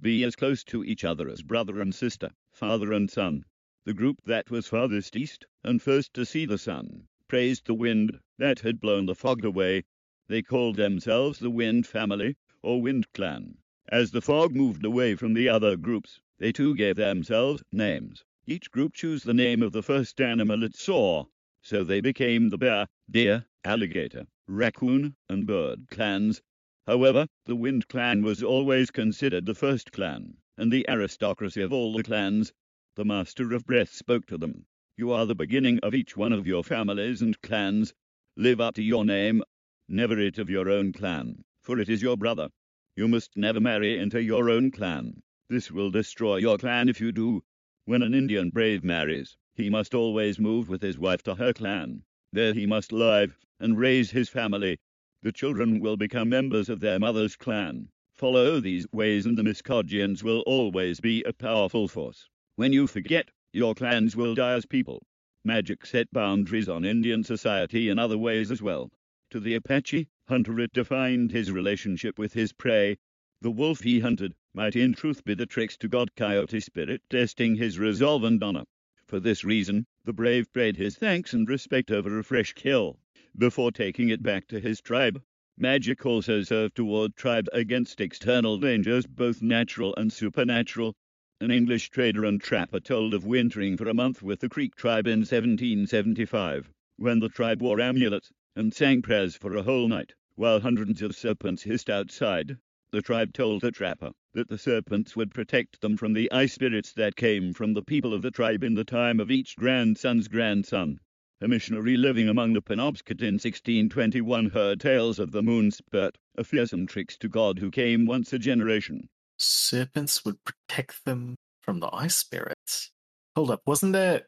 Be as close to each other as brother and sister, father and son. The group that was farthest east and first to see the sun praised the wind that had blown the fog away. They called themselves the Wind Family or Wind Clan. As the fog moved away from the other groups, they too gave themselves names. Each group chose the name of the first animal it saw, so they became the bear, deer, alligator, raccoon, and bird clans. However, the Wind Clan was always considered the first clan, and the aristocracy of all the clans. The Master of Breath spoke to them. You are the beginning of each one of your families and clans. Live up to your name, never it of your own clan, for it is your brother. You must never marry into your own clan. This will destroy your clan if you do. When an Indian brave marries, he must always move with his wife to her clan. There he must live and raise his family. The children will become members of their mother's clan. Follow these ways, and the Muskogeans will always be a powerful force. When you forget, your clans will die as people. Magic set boundaries on Indian society in other ways as well. To the Apache hunter, it defined his relationship with his prey. The wolf he hunted might in truth be the tricks to god coyote spirit testing his resolve and honor. For this reason, the brave paid his thanks and respect over a fresh kill before taking it back to his tribe. Magic also served to ward tribe against external dangers, both natural and supernatural. An English trader and trapper told of wintering for a month with the Creek tribe in 1775, when the tribe wore amulets and sang prayers for a whole night, while hundreds of serpents hissed outside. The tribe told the trapper that the serpents would protect them from the ice spirits that came from the people of the tribe in the time of each grandson's grandson. A missionary living among the Penobscot in 1621 heard tales of the moon spirit, a fearsome trickster to god who came once a generation. Serpents would protect them from the ice spirits. Hold up, wasn't there?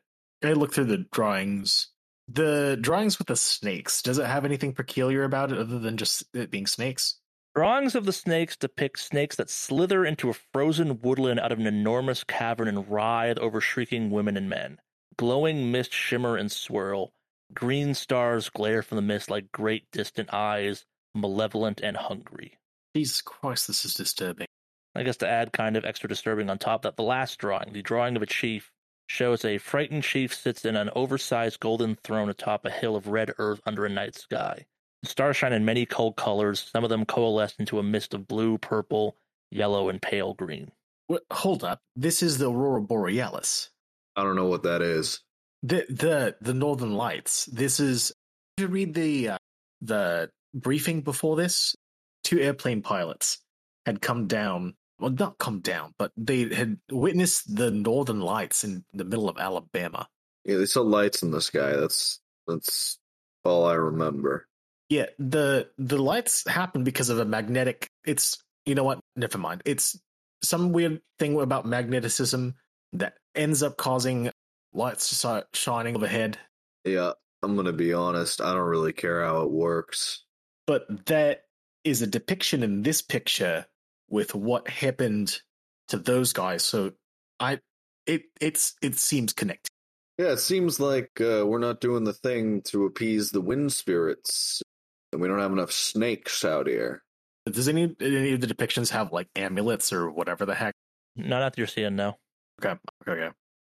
I looked through the drawings. The drawings with the snakes, does it have anything peculiar about it other than just it being snakes? Drawings of the snakes depict snakes that slither into a frozen woodland out of an enormous cavern and writhe over shrieking women and men. Glowing mist shimmer and swirl. Green stars glare from the mist like great distant eyes, malevolent and hungry. Jesus Christ, this is disturbing. I guess to add kind of extra disturbing on top that the last drawing, the drawing of a chief, shows a frightened chief sits in an oversized golden throne atop a hill of red earth under a night sky. The stars shine in many cold colors, some of them coalesce into a mist of blue, purple, yellow, and pale green. What, hold up, this is the Aurora Borealis. I don't know what that is. The the the Northern Lights. This is. Did you read the uh, the briefing before this? Two airplane pilots had come down. Well, not come down, but they had witnessed the Northern Lights in the middle of Alabama. Yeah, they saw lights in the sky. That's that's all I remember. Yeah, the the lights happen because of a magnetic. It's you know what? Never mind. It's some weird thing about magneticism that ends up causing lights to start shining overhead. Yeah, I'm gonna be honest. I don't really care how it works. But that is a depiction in this picture with what happened to those guys. So I, it it's it seems connected. Yeah, it seems like uh, we're not doing the thing to appease the wind spirits, and we don't have enough snakes out here. Does any any of the depictions have like amulets or whatever the heck? Not that you're seeing, no. Okay, okay.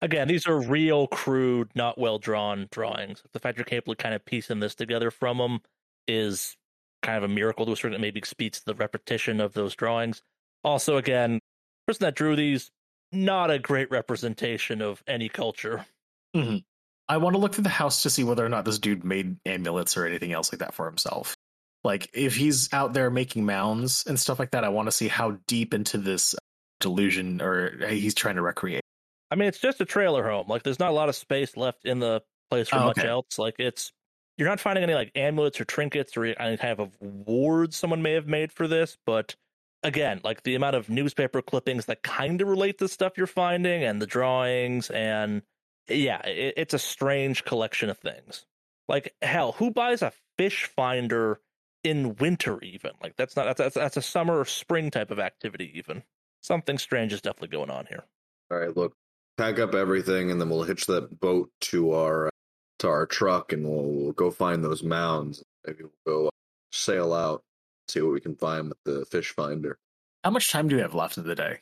Again, these are real, crude, not well drawn drawings. The fact you're capable of kind of piecing this together from them is kind of a miracle to a certain maybe speaks to the repetition of those drawings. Also, again, the person that drew these, not a great representation of any culture. Mm-hmm. I want to look through the house to see whether or not this dude made amulets or anything else like that for himself. Like, if he's out there making mounds and stuff like that, I want to see how deep into this delusion or uh, he's trying to recreate. I mean, it's just a trailer home. Like, there's not a lot of space left in the place for Oh, much okay. else. Like, it's you're not finding any like amulets or trinkets or any kind of wards someone may have made for this. But again, like the amount of newspaper clippings that kind of relate to stuff you're finding and the drawings and yeah, it, it's a strange collection of things. Like hell, who buys a fish finder in winter? Even like that's not that's that's, that's a summer or spring type of activity. Even something strange is definitely going on here. All right, look, pack up everything, and then we'll hitch that boat to our uh, to our truck, and we'll, we'll go find those mounds. Maybe we'll go uh, sail out, see what we can find with the fish finder. How much time do we have left in the day?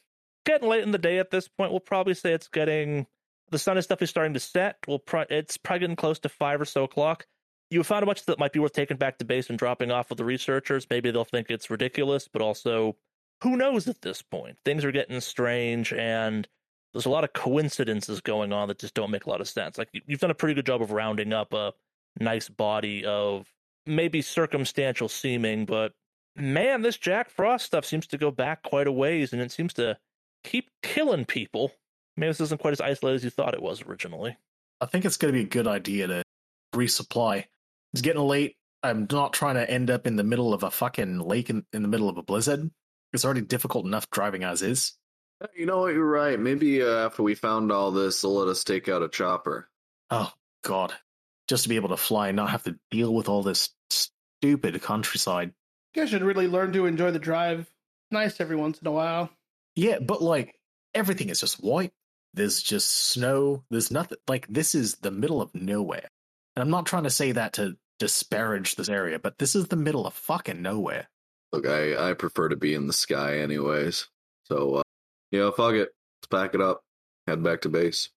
getting late in the day at this point. We'll probably say it's getting the sun is definitely starting to set. We'll pro- it's probably getting close to five or so o'clock. You found a bunch that might be worth taking back to base and dropping off with the researchers. Maybe they'll think it's ridiculous, but also who knows at this point? Things are getting strange, and there's a lot of coincidences going on that just don't make a lot of sense. Like you've done a pretty good job of rounding up a nice body of maybe circumstantial seeming, but man, this Jack Frost stuff seems to go back quite a ways, and it seems to keep killing people. Maybe this isn't quite as isolated as you thought it was originally. I think it's going to be a good idea to resupply. It's getting late. I'm not trying to end up in the middle of a fucking lake in, in the middle of a blizzard. It's already difficult enough driving as is. You know what? You're right. Maybe uh, after we found all this, they'll let us take out a chopper. Oh, God. Just to be able to fly and not have to deal with all this stupid countryside. You guys should really learn to enjoy the drive. Nice every once in a while. Yeah, but like everything is just white. There's just snow. There's nothing. Like this is the middle of nowhere. And I'm not trying to say that to disparage this area, but this is the middle of fucking nowhere. Look, I, I prefer to be in the sky anyways. So, uh, yeah, fuck it. Let's pack it up. Head back to base.